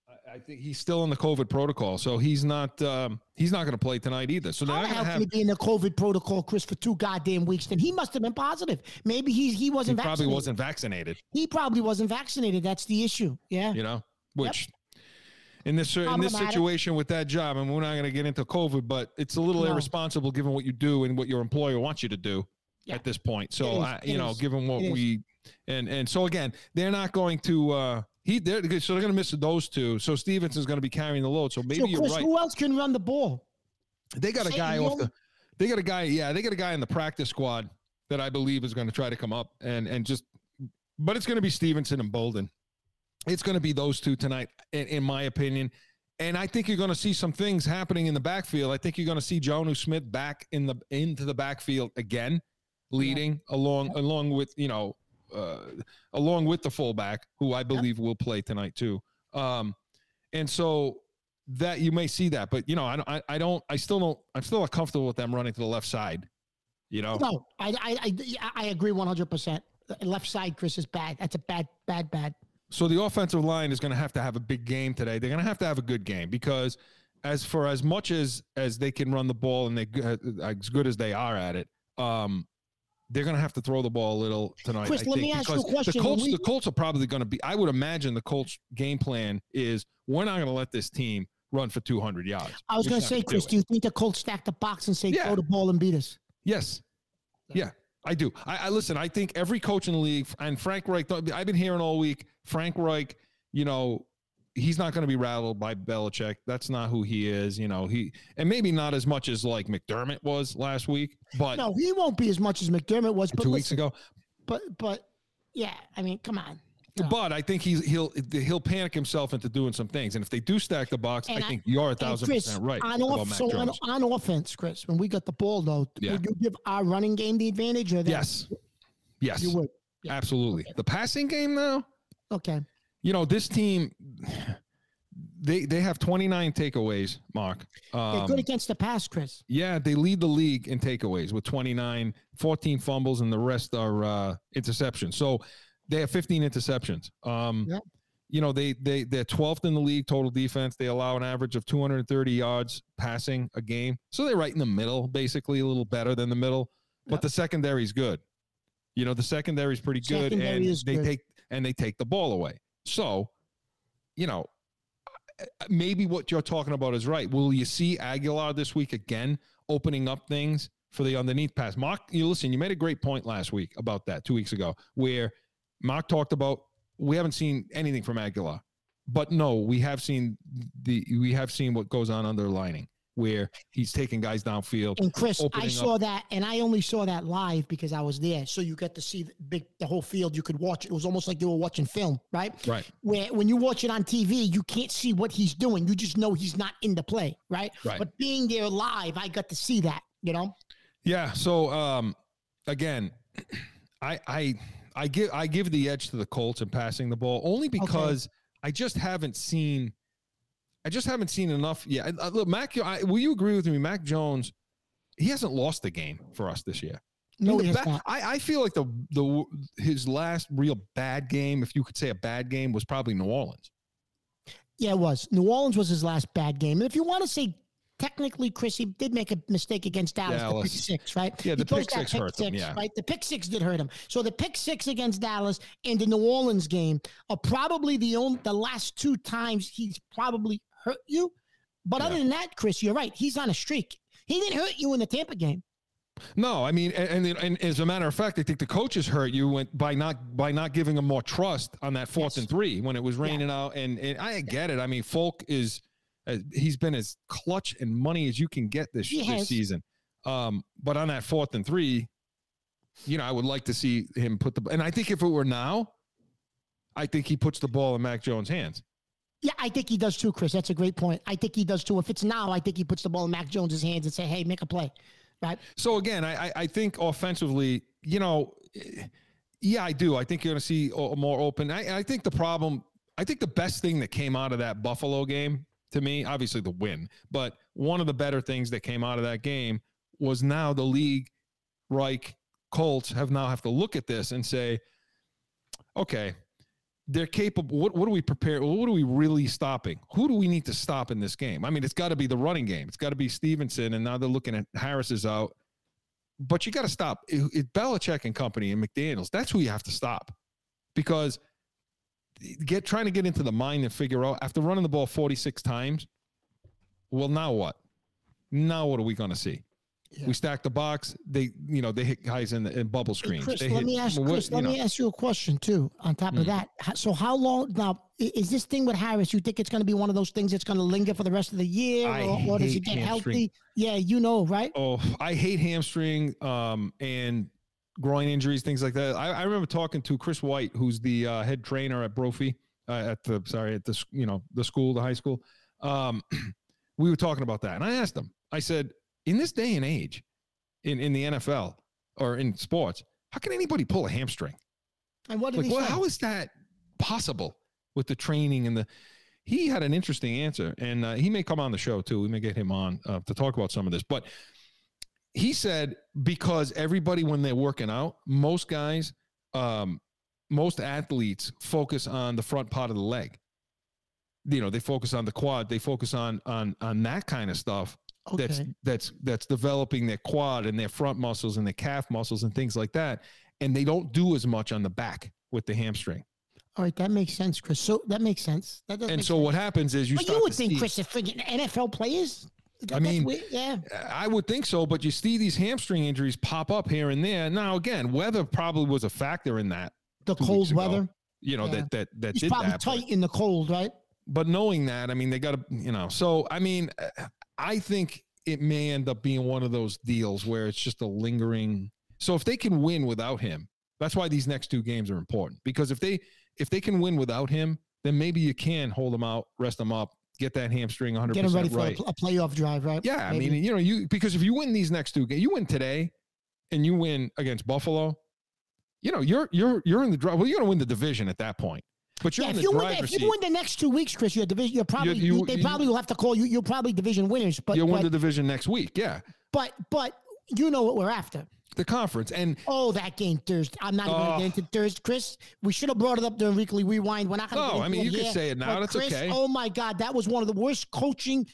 I- I think he's still in the COVID protocol, so he's not. Um, he's not going to play tonight either. So How the hell can he be in the COVID protocol, Chris, for two goddamn weeks? Then he must have been positive. Maybe he he He wasn't. probably vaccinated. wasn't vaccinated. He probably wasn't vaccinated. That's the issue. Yeah. You know, which. In this in this situation with that job, and we're not going to get into COVID, but it's a little No. irresponsible given what you do and what your employer wants you to do Yeah. at this point. So, is. I, you know, is. given what we and and so again, they're not going to. uh he they're so they're going to miss those two. So Stevenson's going to be carrying the load. So maybe so, you're right. who else can run the ball? They got a guy off the. They got a guy. Yeah, they got a guy in the practice squad that I believe is going to try to come up and and just. But it's going to be Stevenson and Bolden. It's going to be those two tonight, in, in my opinion. And I think you're going to see some things happening in the backfield. I think you're going to see Jonnu Smith back in the into the backfield again, leading along along with you know uh, along with the fullback who I believe will play tonight too. Um, and so that you may see that, but you know I don't I, I don't I still don't I'm still not comfortable with them running to the left side. You know, No, I I I, I agree one hundred percent. Left side, Chris is bad. That's a bad, bad, bad. So the offensive line is going to have to have a big game today. They're going to have to have a good game because as for as much as as they can run the ball and they as good as they are at it, um, they're going to have to throw the ball a little tonight. Chris, I let think, me ask you a question. The Colts, we- the Colts are probably going to be. I would imagine the Colts' game plan is we're not going to let this team run for 200 yards. I was going to say, Chris, do do you think the Colts stack the box and say Yeah. throw the ball and beat us? Yes. Yeah, I do. I, I listen. I think every coach in the league and Frank Reich. I've been hearing all week. Frank Reich. You know, he's not going to be rattled by Belichick. That's not who he is. You know, he and maybe not as much as like McDermott was last week, but No, he won't be as much as McDermott was. But two weeks ago. But but yeah, I mean, come on. No. But I think he's he'll he'll panic himself into doing some things. And if they do stack the box, I I- think you're a thousand Chris, percent right On off, so on, on offense, Chris, when we got the ball though, Yeah. would you give our running game the advantage or? Yes, yes, You would. Yeah. absolutely. The passing game though, Okay. You know, this team they they have 29 takeaways, Mark. They're Um, good against the pass, Chris. yeah, they lead the league in takeaways with 29, 14 fumbles, and the rest are uh, interceptions. So they have 15 interceptions. Um, Yep. You know, they they they're 12th in the league total defense. They allow an average of 230 yards passing a game. So they're right in the middle, basically a little better than the middle. But Yep. the secondary is good. You know, the secondary is pretty good, Secondary and they good. take and they take the ball away. So, you know, maybe what you're talking about is right. Will you see Aguilar this week again opening up things for the underneath pass? Mark, you listen, you made a great point last week about that two weeks ago, where Mark talked about we haven't seen anything from Aguilar. But no, we have seen the we have seen what goes on underlining where he's taking guys downfield. And Chris, I saw up- that, and I only saw that live because I was there. So you get to see the big, the whole field. You could watch it. It was almost like you were watching film, right? Right. Where when you watch it on TV, you can't see what he's doing. You just know he's not in the play, right? Right. But being there live, I got to see that. You know, Yeah. So um, again, I I I give I give the edge to the Colts in passing the ball only because I just haven't seen I just haven't seen enough. Yeah. Uh, Look, Mac, I, will you agree with me? Mac Jones, he hasn't lost a game for us this year. No, he has ba- not. I, I feel like the the his last real bad game, if you could say a bad game, was probably New Orleans. Yeah, it was. New Orleans was his last bad game. And if you want to say technically, Chris, he did make a mistake against Dallas, the Dallas. pick six, right? Yeah, He the pick six hurt them, yeah. Right, the pick six did hurt him. So the pick six against Dallas and the New Orleans game are probably the only the last two times he's probably hurt you. But other than that, Chris, you're right. He's on a streak. He didn't hurt you in the Tampa game. No, I mean, and, and, and as a matter of fact, I think the coaches hurt you when, by not by not giving him more trust on that fourth Yes. and three when it was raining out. And, and I get it. I mean, Folk is uh, he's been as clutch and money as you can get this, He this has. season. Um, but on that fourth and three, you know, I would like to see him put the. And I think if it were now, I think he puts the ball in Mac Jones' hands. Yeah, I think he does too, Chris. That's a great point. I think he does too. If it's now, I think he puts the ball in Mac Jones's hands and say, "Hey, make a play." Right? So again, I I- think offensively, you know, eh, yeah, I do. I think you're going to see more open. I, I think the problem, I think the best thing that came out of that Buffalo game to me, obviously the win, but one of the better things that came out of that game was now the league, Reich, Colts have now have to look at this and say, okay, they're capable. What, what do we prepare? What are we really stopping? Who do we need to stop in this game? I mean, it's got to be the running game. It's got to be Stevenson, and now they're looking at Harris is out. But you got to stop. It, it, Belichick and company and McDaniels. That's who you have to stop, because get trying to get into the mind and figure out after running the ball forty six times. Well, now what? Now what are we going to see? Yeah. We stack the box. They, you know, they hit guys in, the, in bubble Hey, screens. Chris, They let hit- me ask well, Chris, you let know. me ask you a question too. On top of Mm. that, so how long now is this thing with Harris? You think it's going to be one of those things that's going to linger for the rest of the year, I or, or does it get hamstring. healthy? Yeah, you know, right? Oh, I hate hamstring um, and groin injuries, things like that. I, I remember talking to Chris White, who's the uh, head trainer at Brophy uh, at the sorry at the you know the school, the high school. Um, <clears throat> we were talking about that, and I asked him. I said, in this day and age, in in the NFL or in sports, how can anybody pull a hamstring? And what did Like, he well, say? how is that possible with the training and the? He had an interesting answer, and uh, he may come on the show too. We may get him on uh, to talk about some of this. But he said because everybody, when they're working out, most guys, um, most athletes focus on the front part of the leg. You know, they focus on the quad. They focus on on on that kind of stuff Oh, okay. that's that's developing their quad and their front muscles and their calf muscles and things like that and they don't do as much on the back with the hamstring All right, that makes sense, Chris. So that makes sense. That and so sense. what happens is you but you would think, see, Chris, if NFL players. That- that's mean, weird. yeah. i would think so but you see these hamstring injuries pop up here and there now again weather probably was a factor in that The cold weather. you know Yeah. that that that He's did probably that but- tight in the cold, right? but knowing that, I mean, they got to, you know, so I mean, I think it may end up being one of those deals where it's just a lingering. So if they can win without him, that's why these next two games are important because if they if they can win without him, then maybe you can hold them out, rest them up, get that hamstring 100 Get ready for a, playoff drive, right? Yeah, I mean, you know, you because if you win these next two games, you win today, and you win against Buffalo, you know, you're you're you're in the drive. Well, you're going to win the division at that point, but you're yeah, in if the you, win, if you win the next two weeks, Chris, you're division. You're probably you- you- they probably will have to call you. You're probably division winners, but You'll win the division next week. Yeah, but but you know what we're after. the conference and Oh, that game Thursday. I'm not even going Oh. to get into Thursday, Chris. We should have brought it up during weekly rewind. We're not going oh, to. No, I mean, you could say it now, that's Chris, okay. Oh my God, that was one of the worst coaching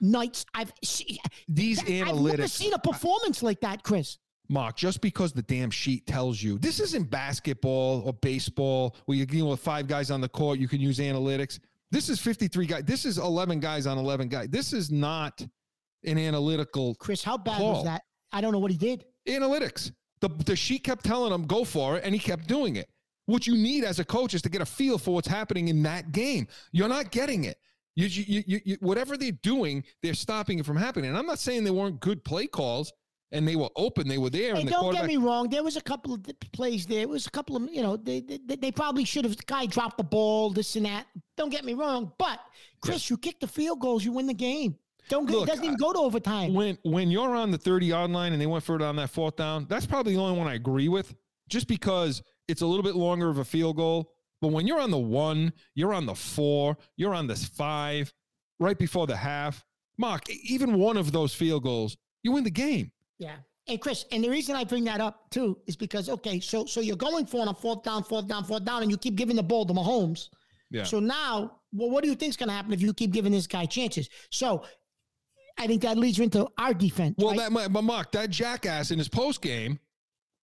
nights I've seen. these analytics. I've never seen a performance like that, Chris. Mark, just because the damn sheet tells you this isn't basketball or baseball where you're dealing with five guys on the court, you can use analytics. This is 53 guys. This is 11 guys on 11 guys. This is not an analytical Chris, how bad Call. was that? I don't know what he did. analytics. The, the sheet kept telling him, go for it, and he kept doing it. What you need as a coach is to get a feel for what's happening in that game. You're not getting it. You, you, you, you, whatever they're doing, they're stopping it from happening. And I'm not saying they weren't good play calls and they were open, they were there. Hey, and the don't get me wrong. There was a couple of plays there. It was a couple of, you know, they they, they probably should have. The guy dropped the ball, this and that. Don't get me wrong, but Chris, you kick the field goals, you win the game. Don't go, Look, it doesn't even go to overtime. when when you're on the 30 yard line and they went for it on that fourth down, that's probably the only one I agree with, just because it's a little bit longer of a field goal. But when you're on the one, you're on the four, you're on this five, right before the half, Mark, even one of those field goals, you win the game. Yeah. And Chris, and the reason I bring that up too is because okay, so so you're going for on fourth down, fourth down, fourth down, and you keep giving the ball to Mahomes. Yeah. So now, well, what do you think's going to happen if you keep giving this guy chances? So, I think that leads you into our defense. Well, right? that might- but Mark, that jackass in his post game,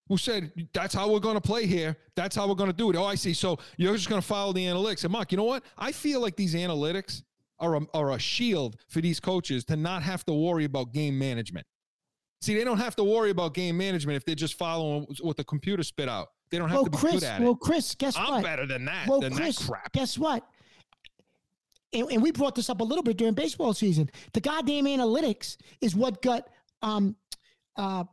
who said that's how we're going to play here, that's how we're going to do it. Oh, I see. So you're just going to follow the analytics. And Mark, you know what? I feel like these analytics are a, are a shield for these coaches to not have to worry about game management. See, they don't have to worry about game management if they're just following what the computer spit out. They don't have well, to be Chris, good at well, it. Chris, guess what? I'm better than that. Well, than Chris, that crap. guess what? And, and we brought this up a little bit during baseball season. The goddamn analytics is what got um uh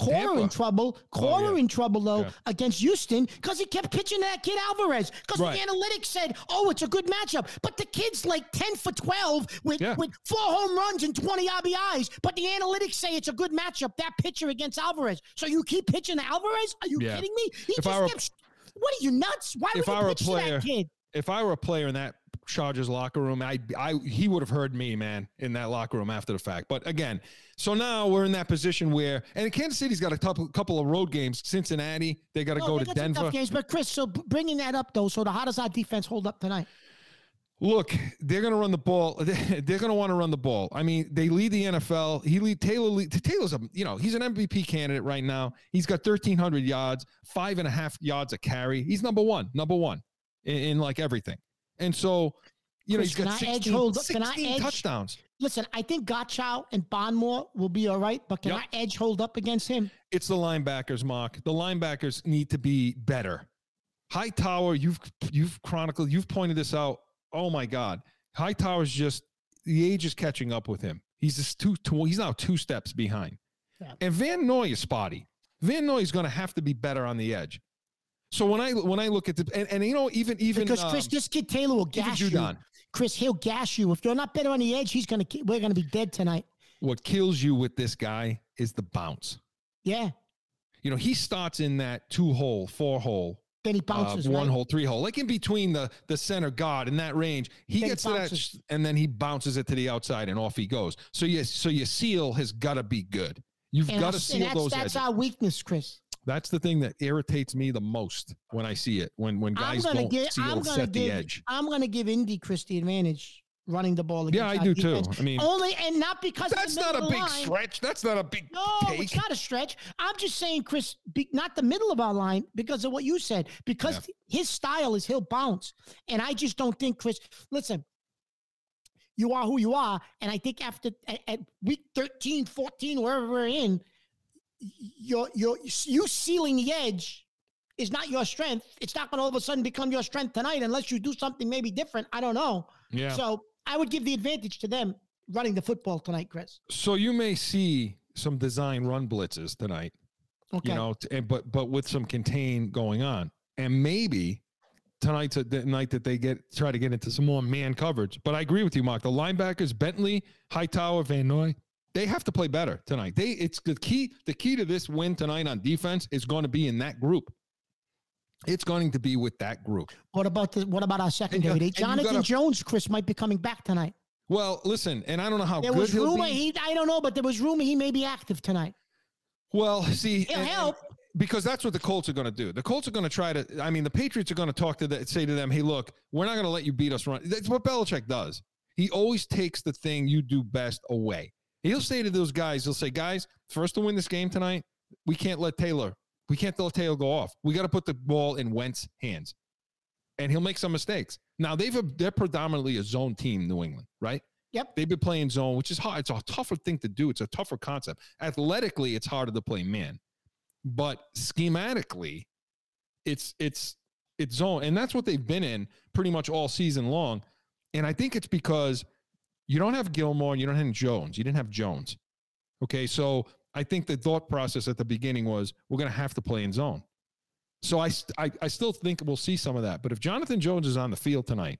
Cora in trouble. Cora Oh, yeah. in trouble though Yeah. against Houston because he kept pitching to that kid Alvarez. Because Right. the analytics said, "Oh, it's a good matchup," but the kid's like ten for twelve with Yeah. with four home runs and twenty RBIs. But the analytics say it's a good matchup. That pitcher against Alvarez. So you keep pitching to Alvarez? Are you kidding me? He If just were- kept. What are you nuts? Why would you pitch to player- that kid? if I were a player in that Chargers locker room, I, I, he would have heard me, man, in that locker room after the fact. But again, so now we're in that position where, and Kansas City's got a couple, couple of road games. Cincinnati, they got to No, go to Denver. Games, but Chris, so bringing that up though, so the, how does our defense hold up tonight? Look, they're going to run the ball. <laughs> They're going to want to run the ball. I mean, they lead the NFL. He lead Taylor. Lead, Taylor's a you know he's an MVP candidate right now. He's got thirteen hundred yards, five and a half yards a carry. He's number one, number one in, in like everything. And so, you know, Chris, he's got can I edge 16, hold- can I 16 edge- touchdowns. Listen, I think Godchaux and Barmore will be all right, but can Yep. our edge hold up against him? It's the linebackers, Mark. The linebackers need to be better. Hightower, you've you've chronicled, you've pointed this out. Oh my God, Hightower's just the age is catching up with him. He's just two, two he's now two steps behind. Yeah. And Van Noy is spotty. Van Noy is going to have to be better on the edge. So when I when I look at the and, and you know even even Because Chris, um, this kid Taylor will gash you. Judon. Chris, he'll gash you. If you're not better on the edge, he's gonna. We're gonna be dead tonight. what kills you with this guy is the bounce. Yeah. You know, he starts in that two hole, four hole, Then he uh, bounces. one right? hole, three hole, like in between the the center guard in that range. He Then he gets to that, and then he bounces it to the outside, and off he goes. So yes, so your seal has got to be good. You've got to seal that's, those that's edges. our weakness, Chris. That's the thing that irritates me the most when I see it. When when guys don't I'm set the give. edge. I'm gonna give Indy Chris the advantage running the ball. Yeah, I do our too. I mean, only and not because that's not a big line. stretch. That's not a big No, take. it's not a stretch. I'm just saying, Chris, be, not the middle of our line because of what you said. Because his style is he'll bounce, and I just don't think Chris. Listen, you are who you are, and I think after at, at week 13, 14, wherever we're in, you're you're sealing the edge is not your strength. It's not going to all of a sudden become your strength tonight unless you do something maybe different. I don't know. Yeah. So I would give the advantage to them running the football tonight, Chris. So you may see some design run blitzes tonight, Okay. you know, and, but but with some contain going on, and maybe tonight's a, the night that they get try to get into some more man coverage. But I agree with you, Mark. The linebackers, Bentley, Hightower, Van Noy, they have to play better tonight. They it's the key. The key to this win tonight on defense is going to be in that group. It's going to be with that group. What about the what about our secondary? and you Jonathan gotta- Jones, Chris, might be coming back tonight. Well, listen, and I don't know how There good was he'll rumor be. he I don't know, but there was rumor he may be active tonight. Well, see, and- and- help. because that's what the Colts are going to do. The Colts are going to try to. I mean, the Patriots are going to talk to that, say to them, "Hey, look, we're not going to let you beat us." Run. That's what Belichick does. He always takes the thing you do best away. He'll say to those guys, he'll say, "Guys, for us to win this game tonight, we can't let Taylor. We can't let Taylor go off. We got to put the ball in Wentz's hands." And he'll make some mistakes. Now they've they're predominantly a zone team, New England, right? Yep. They've been playing zone, which is hard. It's a tougher thing to do. It's a tougher concept. Athletically, it's harder to play man but schematically it's it's it's zone and that's what they've been in pretty much all season long and i think it's because you don't have gilmore you don't have jones you didn't have jones okay so i think the thought process at the beginning was we're going to have to play in zone so I, I i still think we'll see some of that but if jonathan jones is on the field tonight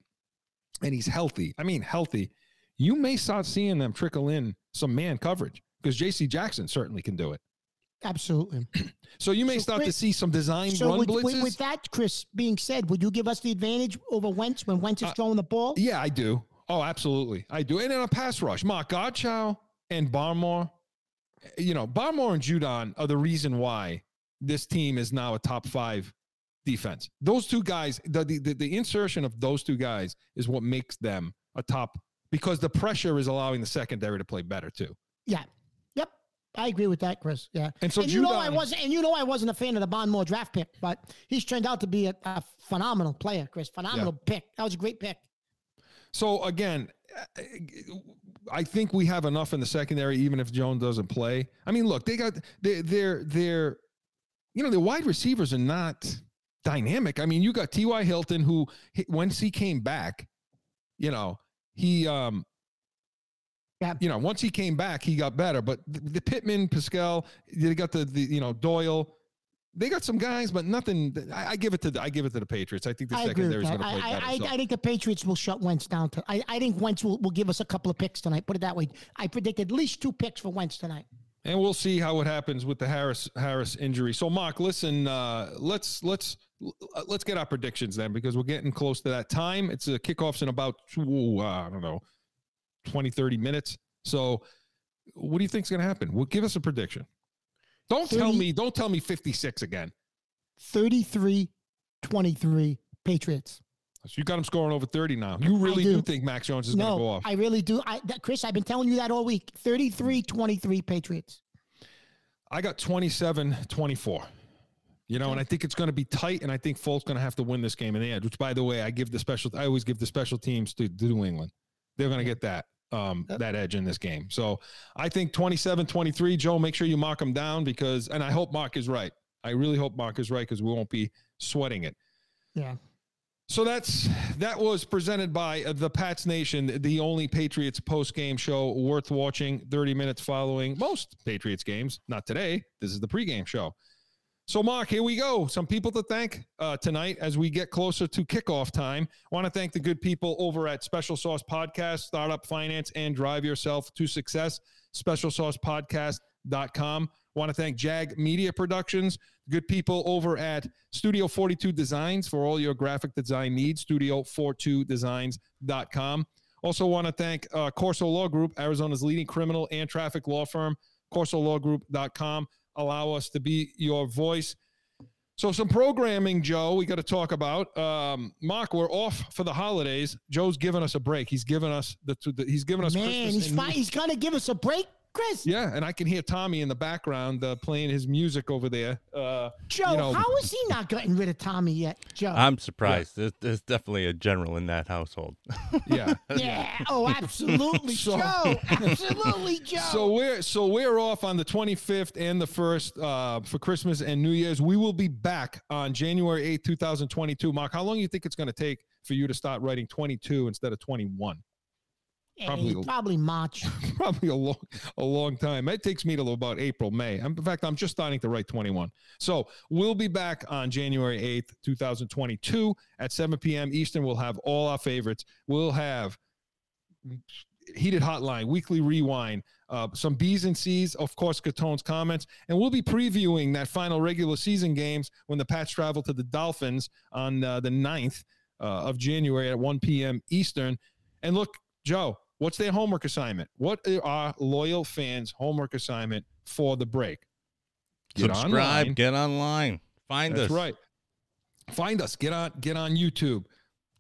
and he's healthy i mean healthy you may start seeing them trickle in some man coverage because jc jackson certainly can do it Absolutely. <clears throat> so you may So, start to see some design So run with, blitzes. with, with that, Chris, being said, would you give us the advantage over Wentz when Wentz is Uh, throwing the ball? yeah, I do. Oh, absolutely, I do. And in a pass rush, Mark Godchaux and Barmore, you know, Barmore and Judon are the reason why this team is now a top five defense. Those two guys, the the, the, insertion of those two guys is what makes them a top because the pressure is allowing the secondary to play better too. Yeah. Yep. I agree with that, Chris. Yeah. And so you know I wasn't and you know I wasn't a fan of the Barmore draft pick, but he's turned out to be a, a phenomenal player, Chris. Phenomenal pick. That was a great pick. So again, I think we have enough in the secondary, even if Jones doesn't play. I mean, look, they got they they're they're you know the wide receivers are not dynamic. I mean, you got T.Y. Hilton, who once he came back, you know, he um Yeah. you know, once he came back, he got better. But the, the Pittman, Pascal, they got the, the you know Doyle. They got some guys, but nothing. I, I give it to the, I give it to the Patriots. I think the I secondary is going to I, play better. I, I, so. I think the Patriots will shut Wentz down. To, I, I think Wentz will, will give us a couple of picks tonight. Put it that way. I predict at least two picks for Wentz tonight. and we'll see how it happens with the Harris Harris injury. So, Mark, listen, uh, let's let's let's get our predictions then because we're getting close to that time. It's a kickoffs in about ooh, uh, I don't know 20, 30 minutes. So, what do you think's going to happen? Well, give us a prediction. Don't tell me. Don't tell me fifty six again. 33 23 Patriots. So you got him scoring over thirty now. You really do. do. think Mac Jones is going to go No, off? I really do. I, that, Chris, I've been telling you that all week. 33 23 Patriots. I got 27 24. You know, and I think it's going to be tight, and I think Folk's going to have to win this game in the end. Which, by the way, I give the special. I always give the special teams to, to New England. They're going to get that um, that edge in this game. So I think 27 23. Joe, make sure you mark them down because, and I hope Mark is right. I really hope Mark is right because we won't be sweating it. Yeah. So that's that was presented by uh, the Pats Nation, the only Patriots post game show worth watching. Thirty minutes following most Patriots games. Not today. This is the pregame show. So, Mark, here we go. Some people to thank uh, tonight as we get closer to kickoff time. I want to thank the good people over at Special Sauce Podcast, Startup Finance, and Drive Yourself to Success, specialsaucepodcast.com. I want to thank Jag Media Productions, good people over at Studio 42 Designs for all your graphic design needs, studio42designs.com. Also, want to thank uh, Corso Law Group, Arizona's leading criminal and traffic law firm, corsolawgroup.com. Allow us to be your voice. So, some programming, Joe, we got to talk about. Um, Mark, we're off for the holidays. Joe's giving us a break. He's giving us the, the he's giving us Man, Christmas he's. He's gonna give us a break, Chris. yeah, and I can hear Tommy in the background uh, playing his music over there. Uh, Joe, you know- how is he not getting rid of Tommy yet, Joe? I'm surprised. There's, there's definitely a general in that household. <laughs> yeah. <laughs> yeah. Oh, absolutely, <laughs> So- Joe. Absolutely, Joe. So we're so we're off on the 25th and the 1st uh, for Christmas and New Year's. We will be back on January 8th, 2022. Mark, how long do you think it's going to take for you to start writing 22 instead of 21? Probably- probably, probably March. <laughs> Probably a long a long time. It takes me till about April, May. I'm, in fact, I'm just starting to write 21. So we'll be back on January 8th, 2022 at 7 p.m. Eastern. We'll have all our favorites. We'll have heated hotline, weekly rewind, uh, some B's and C's, of course, Catone's comments, and we'll be previewing that final regular season games when the Pats travel to the Dolphins on uh, the 9th uh, of January at 1 p.m. Eastern. And look, Joe, what's their homework assignment? What are loyal fans' homework assignment for the break? Get Subscribe, online. get online, find That's us. right. Find us. Get on. Get on YouTube.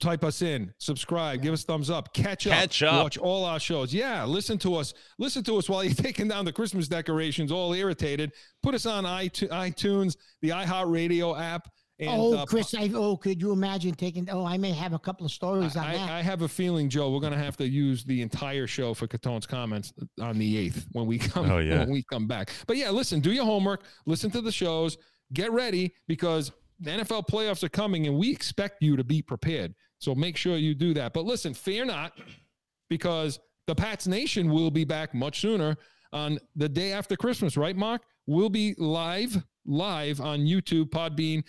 Type us in. Subscribe. Give us thumbs up. Catch up. Catch up. Watch all our shows. Yeah. Listen to us. Listen to us while you're <laughs> taking down the Christmas decorations, all irritated. Put us on iTu- iTunes, the iHeartRadio app. And, oh, uh, Chris, I, oh, could you imagine taking? Oh, I may have a couple of stories on that. I, I have a feeling, Joe, we're going to have to use the entire show for Catone's comments on the eighth when we come. Oh, yeah. <laughs> when we come back. But yeah, listen, do your homework, listen to the shows, get ready because the NFL playoffs are coming, and we expect you to be prepared. So make sure you do that. But listen, fear not, because the Pats Nation will be back much sooner on the day after Christmas, right, Mark? We'll be live, live on YouTube, Podbean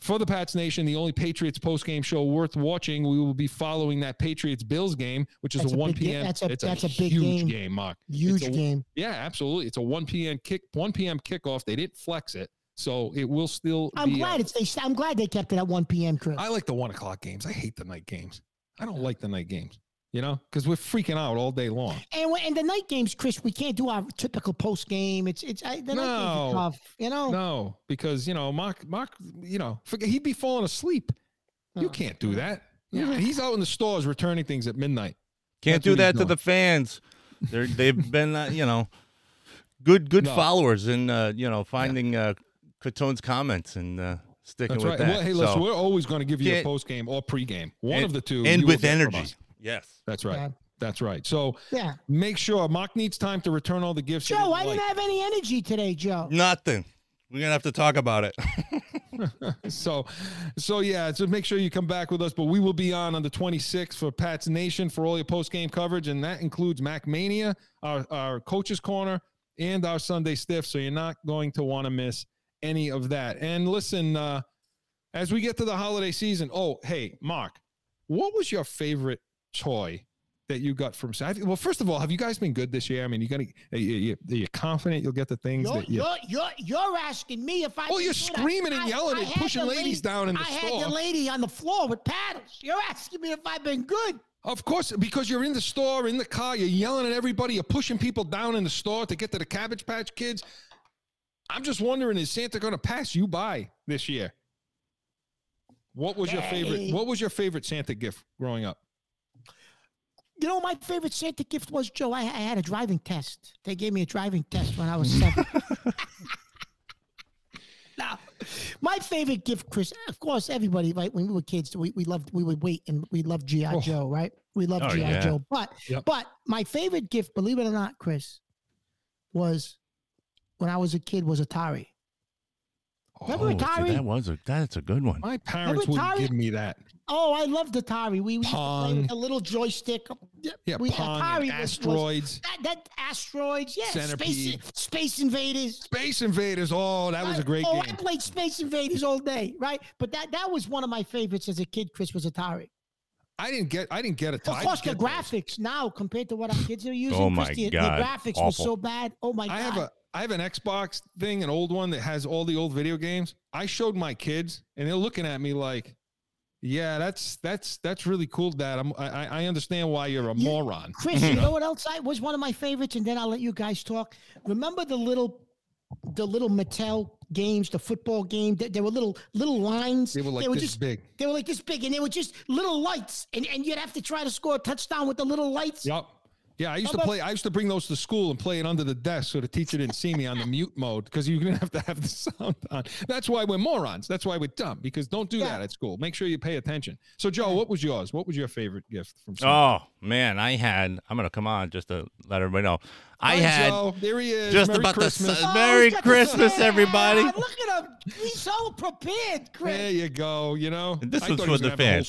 for the Pats Nation, the only Patriots post game show worth watching. We will be following that Patriots Bills game, which is That's a a 1 big ga- p.m. that's a- it's that's a big huge game. Mark. Huge It's a- game. Yeah, absolutely. It's a 1 p.m. kick, 1 p.m. kickoff. They didn't flex it, so it will still. I'm be, glad it's they. I'm glad they kept it at 1 p.m. Chris. I like the one o'clock games. I hate the night games. I don't like the night games. You know, because we're freaking out all day long. And when- and the night games, Chris, we can't do our typical post game. It's it's I, the night games No. are tough. You know. No, because you know, Mark, Mark, you know, forget, he'd be falling asleep. You Oh. can't do that. Yeah, he's out in the stores returning things at midnight. Can't That's do that to the fans. They're, they've <laughs> been, uh, you know, good good No. followers in, uh, you know, finding uh, Catone's comments and uh, sticking That's with right. that. Well, hey, listen, So- we're always going to give you a post game or pre game. One and- of the two. and with get from energy. Us. Yes. That's right. Yeah. That's right. So Yeah. make sure Mark needs time to return all the gifts. Joe, I didn't didn't have any energy today, Joe. Nothing. We're gonna have to talk about it. <laughs> <laughs> So, so yeah. So make sure you come back with us. But we will be on on the 26th for Pat's Nation for all your post game coverage, and that includes Mac Mania, our our coaches corner, and our Sunday stiff. So you're not going to want to miss any of that. And listen, uh, as we get to the holiday season. Oh, hey, Mark, what was your favorite toy that you got from? Sa- Well, first of all, have you guys been good this year? I mean, you gonna are you, are you confident you'll get the things You're, that you? you're, you're, you're asking me if I. Oh, can you're screaming and I- yelling I and had pushing the ladies lady- down in the I had store. the lady on the floor with paddles. You're asking me if I've been good. Of course, because you're in the store, in the car, you're yelling at everybody, you're pushing people down in the store to get to the Cabbage Patch Kids. I'm just wondering, is Santa going to pass you by this year? What was your favorite? What was your favorite Santa gift growing up? You know, my favorite Santa gift was Joe. I, I had a driving test. They gave me a driving test when I was seven. <laughs> <laughs> now, my favorite gift, Chris. Of course, everybody, right? When we were kids, we, we loved we would wait and we loved GI Oh. Joe, right? We loved Oh, GI yeah. Joe. But Yep. but my favorite gift, believe it or not, Chris, was when I was a kid was Atari. Remember Oh, see, Atari? that was a that's a good one. My parents wouldn't give me that. Oh, I loved Atari. We, we used to play Pong. a little joystick. Yeah, we, uh, Pong Atari was- was- asteroids. that, that asteroids, yeah, space, Centipede. space invaders. Space Invaders. Oh, that was a great oh, I played Space Invaders all day, right? But that that was one of my favorites as a kid. Chris was Atari. I didn't get. I didn't get a Of tie. course, the graphics now compared to what our kids are using, Oh my Chris, the, God, the graphics was awful. so bad. Oh my god! I have a I have an Xbox thing, an old one that has all the old video games. I showed my kids, and they're looking at me like, "Yeah, that's that's that's really cool, Dad. I'm, I I understand why you're a You- moron." Chris, you <laughs> know what else I was one of my favorites, and then I'll let you guys talk. Remember the little, the little Mattel games, the football game. They, they were little little lines. They were like this just big. They were like this big, and they were just little lights, and and you'd have to try to score a touchdown with the little lights. Yep. Yeah, I used to about- play. I used to bring those to school and play it under the desk so the teacher didn't see me on the mute mode because you didn't have to have the <laughs> sound on. That's why we're morons. That's why we're dumb because don't do Yeah. that at school. Make sure you pay attention. So, Joe, what was yours? What was your favorite gift from? Santa? Oh man, I had. I'm gonna come on just to let everybody know. I Hi, had Joe. There he is. just Merry about Christmas. the Oh, Merry he's the- Christmas, Yeah, everybody. Look at him. He's so prepared, Chris. There you go. You know, And this I one's thought for the gonna have a whole fans.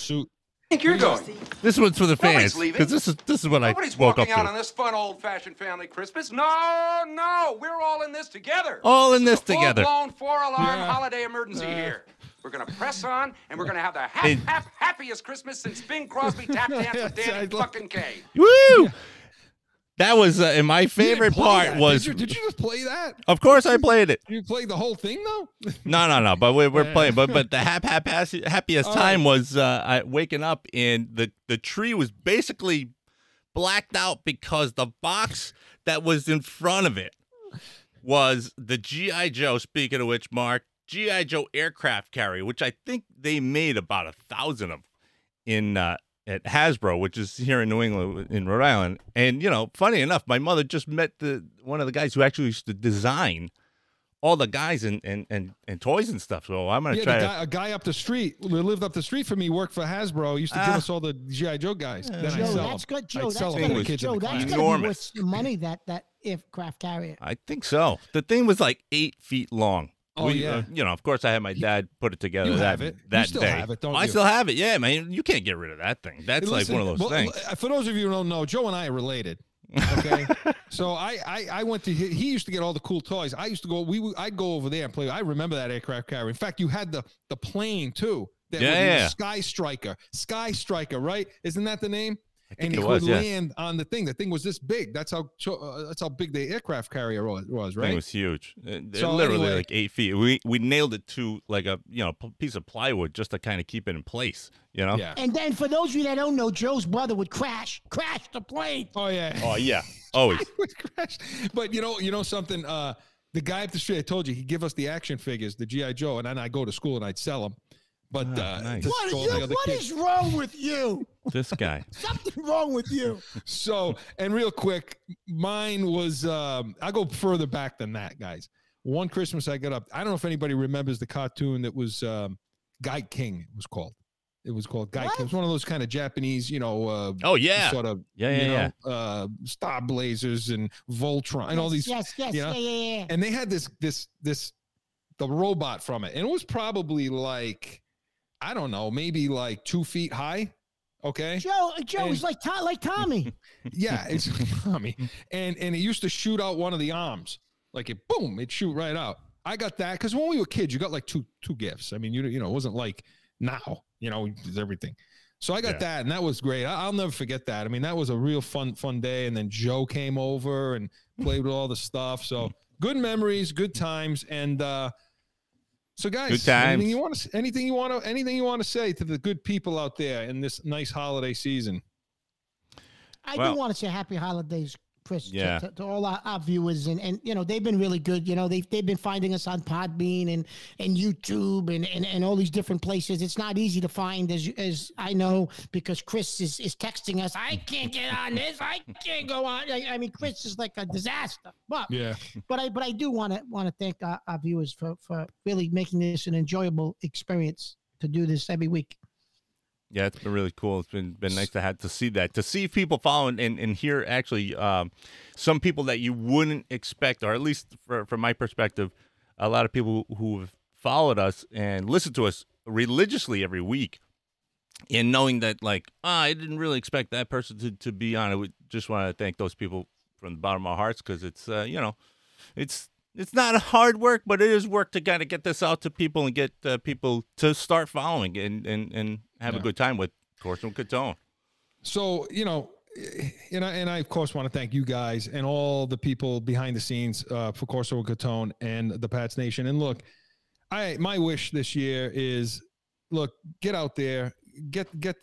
Suit. think you're going? this one's for the Nobody's fans leaving. because this is this is what Nobody's I woke up walking out on to. this fun old-fashioned family Christmas. No, no, we're all in this together. All in this Full together. blown four-alarm Yeah. holiday emergency here. We're gonna press on, and we're gonna have the hap, Hey. hap, happiest Christmas since Bing Crosby tap danced with <laughs> I Danny fucking Kaye. Woo! That was uh, and my favorite part that, was. Did you, did you just play that? Of course, I played it. You played the whole thing though. No, no, no. But we're, we're <laughs> Yeah. playing. But but the hap, hap, hap- happiest time was uh, I, waking up and the the tree was basically blacked out because the box that was in front of it was the GI Joe. Speaking of which, Mark GI Joe aircraft carrier, which I think they made about a thousand of in uh, at Hasbro, which is here in New England in Rhode Island. And you know, funny enough, my mother just met the one of the guys who actually used to design all the guys and and and, and toys and stuff. So I'm gonna Yeah, try the to. a guy up the street who lived up the street from me worked for Hasbro. He used to give Ah. us all the GI Joe guys. then I Joe, sell that's them. good, Joe. I'd That's good. kids Joe, that's class. gonna be Enormous. worth the money that that aircraft carrier. I think so. The thing was like eight feet long. Oh, yeah. uh, you know, of course, I had my dad put it together. You that, have it. You that still day. have it, don't I you? still have it. Yeah, man. You can't get rid of that thing. That's Hey, like one of those well, things. uh, For those of you who don't know, Joe and I are related. Okay, <laughs> so I, I I went to he, used to get all the cool toys. I used to go. We I'd go over there and play. I remember that aircraft carrier. In fact, you had the the plane too. That Yeah, would be yeah. Sky Striker. Sky Striker, right? Isn't that the name? And it he was, could yeah. land on the thing. The thing was this big. That's how uh, that's how big the aircraft carrier was, was Thing right? was huge. Uh, So literally anyway- like eight feet. We we nailed it to like a you know p- piece of plywood just to kind of keep it in place. You know. yeah. And then for those of you that don't know, Joe's brother would crash, crash the plane. Oh yeah. Oh yeah. Always. <laughs> would crash. But you know, you know something. Uh, the guy up the street, I told you, he'd give us the action figures, the GI Joe, and then I go to school and I'd sell them. But Ah, uh, nice. What, show is, the you, other what kids. is wrong with you? <laughs> this guy. Something wrong with you. So, and real quick, mine was. Um, I go further back than that, guys. One Christmas, I got up. I don't know if anybody remembers the cartoon that was um, Gaiking. It was called. It was called Guy What? King. It was one of those kind of Japanese, you know. Uh, Oh yeah. Sort of, Yeah, yeah, you yeah. know, uh, Star Blazers and Voltron and all these Yes, yes, you know? yeah, yeah, yeah. and they had this this this the robot from it and it was probably like i don't know maybe like two feet high okay? Joe, Joe And- is like To- like Tommy. <laughs> yeah it's <laughs> Tommy. and and it used to shoot out one of the arms. Like it boom it shoot right out. I got that because when we were kids you got like two two gifts. I mean you, you know it wasn't like now you know there's everything. So i got Yeah. that and that was great. I, i'll never forget that. I mean that was a real fun fun day and then joe came over and played with all the stuff. So <laughs> good memories good times and uh so guys Good times. anything you want to anything you want to anything you want to say to the good people out there in this nice holiday season I Well- do want to say happy holidays, Chris, to- Yeah. to, to all our, our viewers, and and you know they've been really good. You know they've they've been finding us on Podbean and and YouTube and, and and all these different places. It's not easy to find, as as I know, because Chris is is texting us. I can't get on this. I can't go on. I, I mean, Chris is like a disaster. But yeah but I but I do want to want to thank our, our viewers for for really making this an enjoyable experience to do this every week. Yeah, it's been really cool. It's been been nice to have to see that, to see people following and, and hear actually um, some people that you wouldn't expect, or at least for, from my perspective, a lot of people who have followed us and listened to us religiously every week, and knowing that like ah, I didn't really expect that person to, to be on it. We just want to thank those people from the bottom of our hearts because it's uh, you know, it's it's not hard work, but it is work to kind of get this out to people and get uh, people to start following and and and have a good time with Corso and Catone. So you know, and I, and I of course want to thank you guys and all the people behind the scenes uh, for Corso and Catone and the Pats Nation. And look, I my wish this year is look, get out there, get get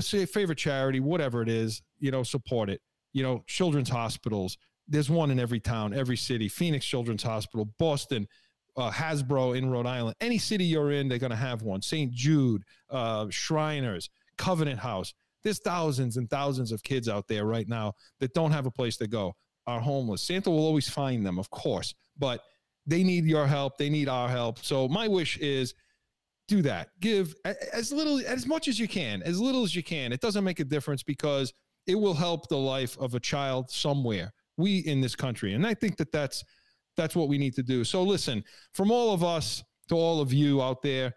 say favorite charity, whatever it is, you know, support it. You know, children's hospitals. There's one in every town, every city. Phoenix Children's Hospital, Boston, uh, Hasbro in Rhode Island. Any city you're in, they're going to have one. St. Jude, uh, Shriners, Covenant House. There's thousands and thousands of kids out there right now that don't have a place to go, are homeless. Santa will always find them, of course, but they need your help. They need our help. So my wish is do that. Give as little, as much as you can, as little as you can. It doesn't make a difference because it will help the life of a child somewhere. We in this country, and I think that that's that's what we need to do. So listen, from all of us to all of you out there,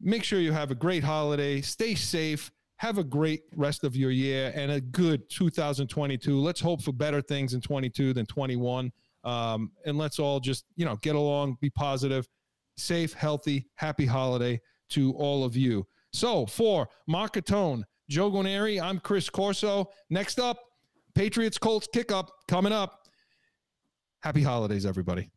make sure you have a great holiday. Stay safe. Have a great rest of your year and a good 2022. Let's hope for better things in 22 than 21. Um, and let's all just, you know, get along, be positive, safe, healthy, happy holiday to all of you. So for Mark Catone, Joe Guarneri, I'm Chris Corso. Next up, Patriots Colts kickup coming up. Happy holidays, everybody.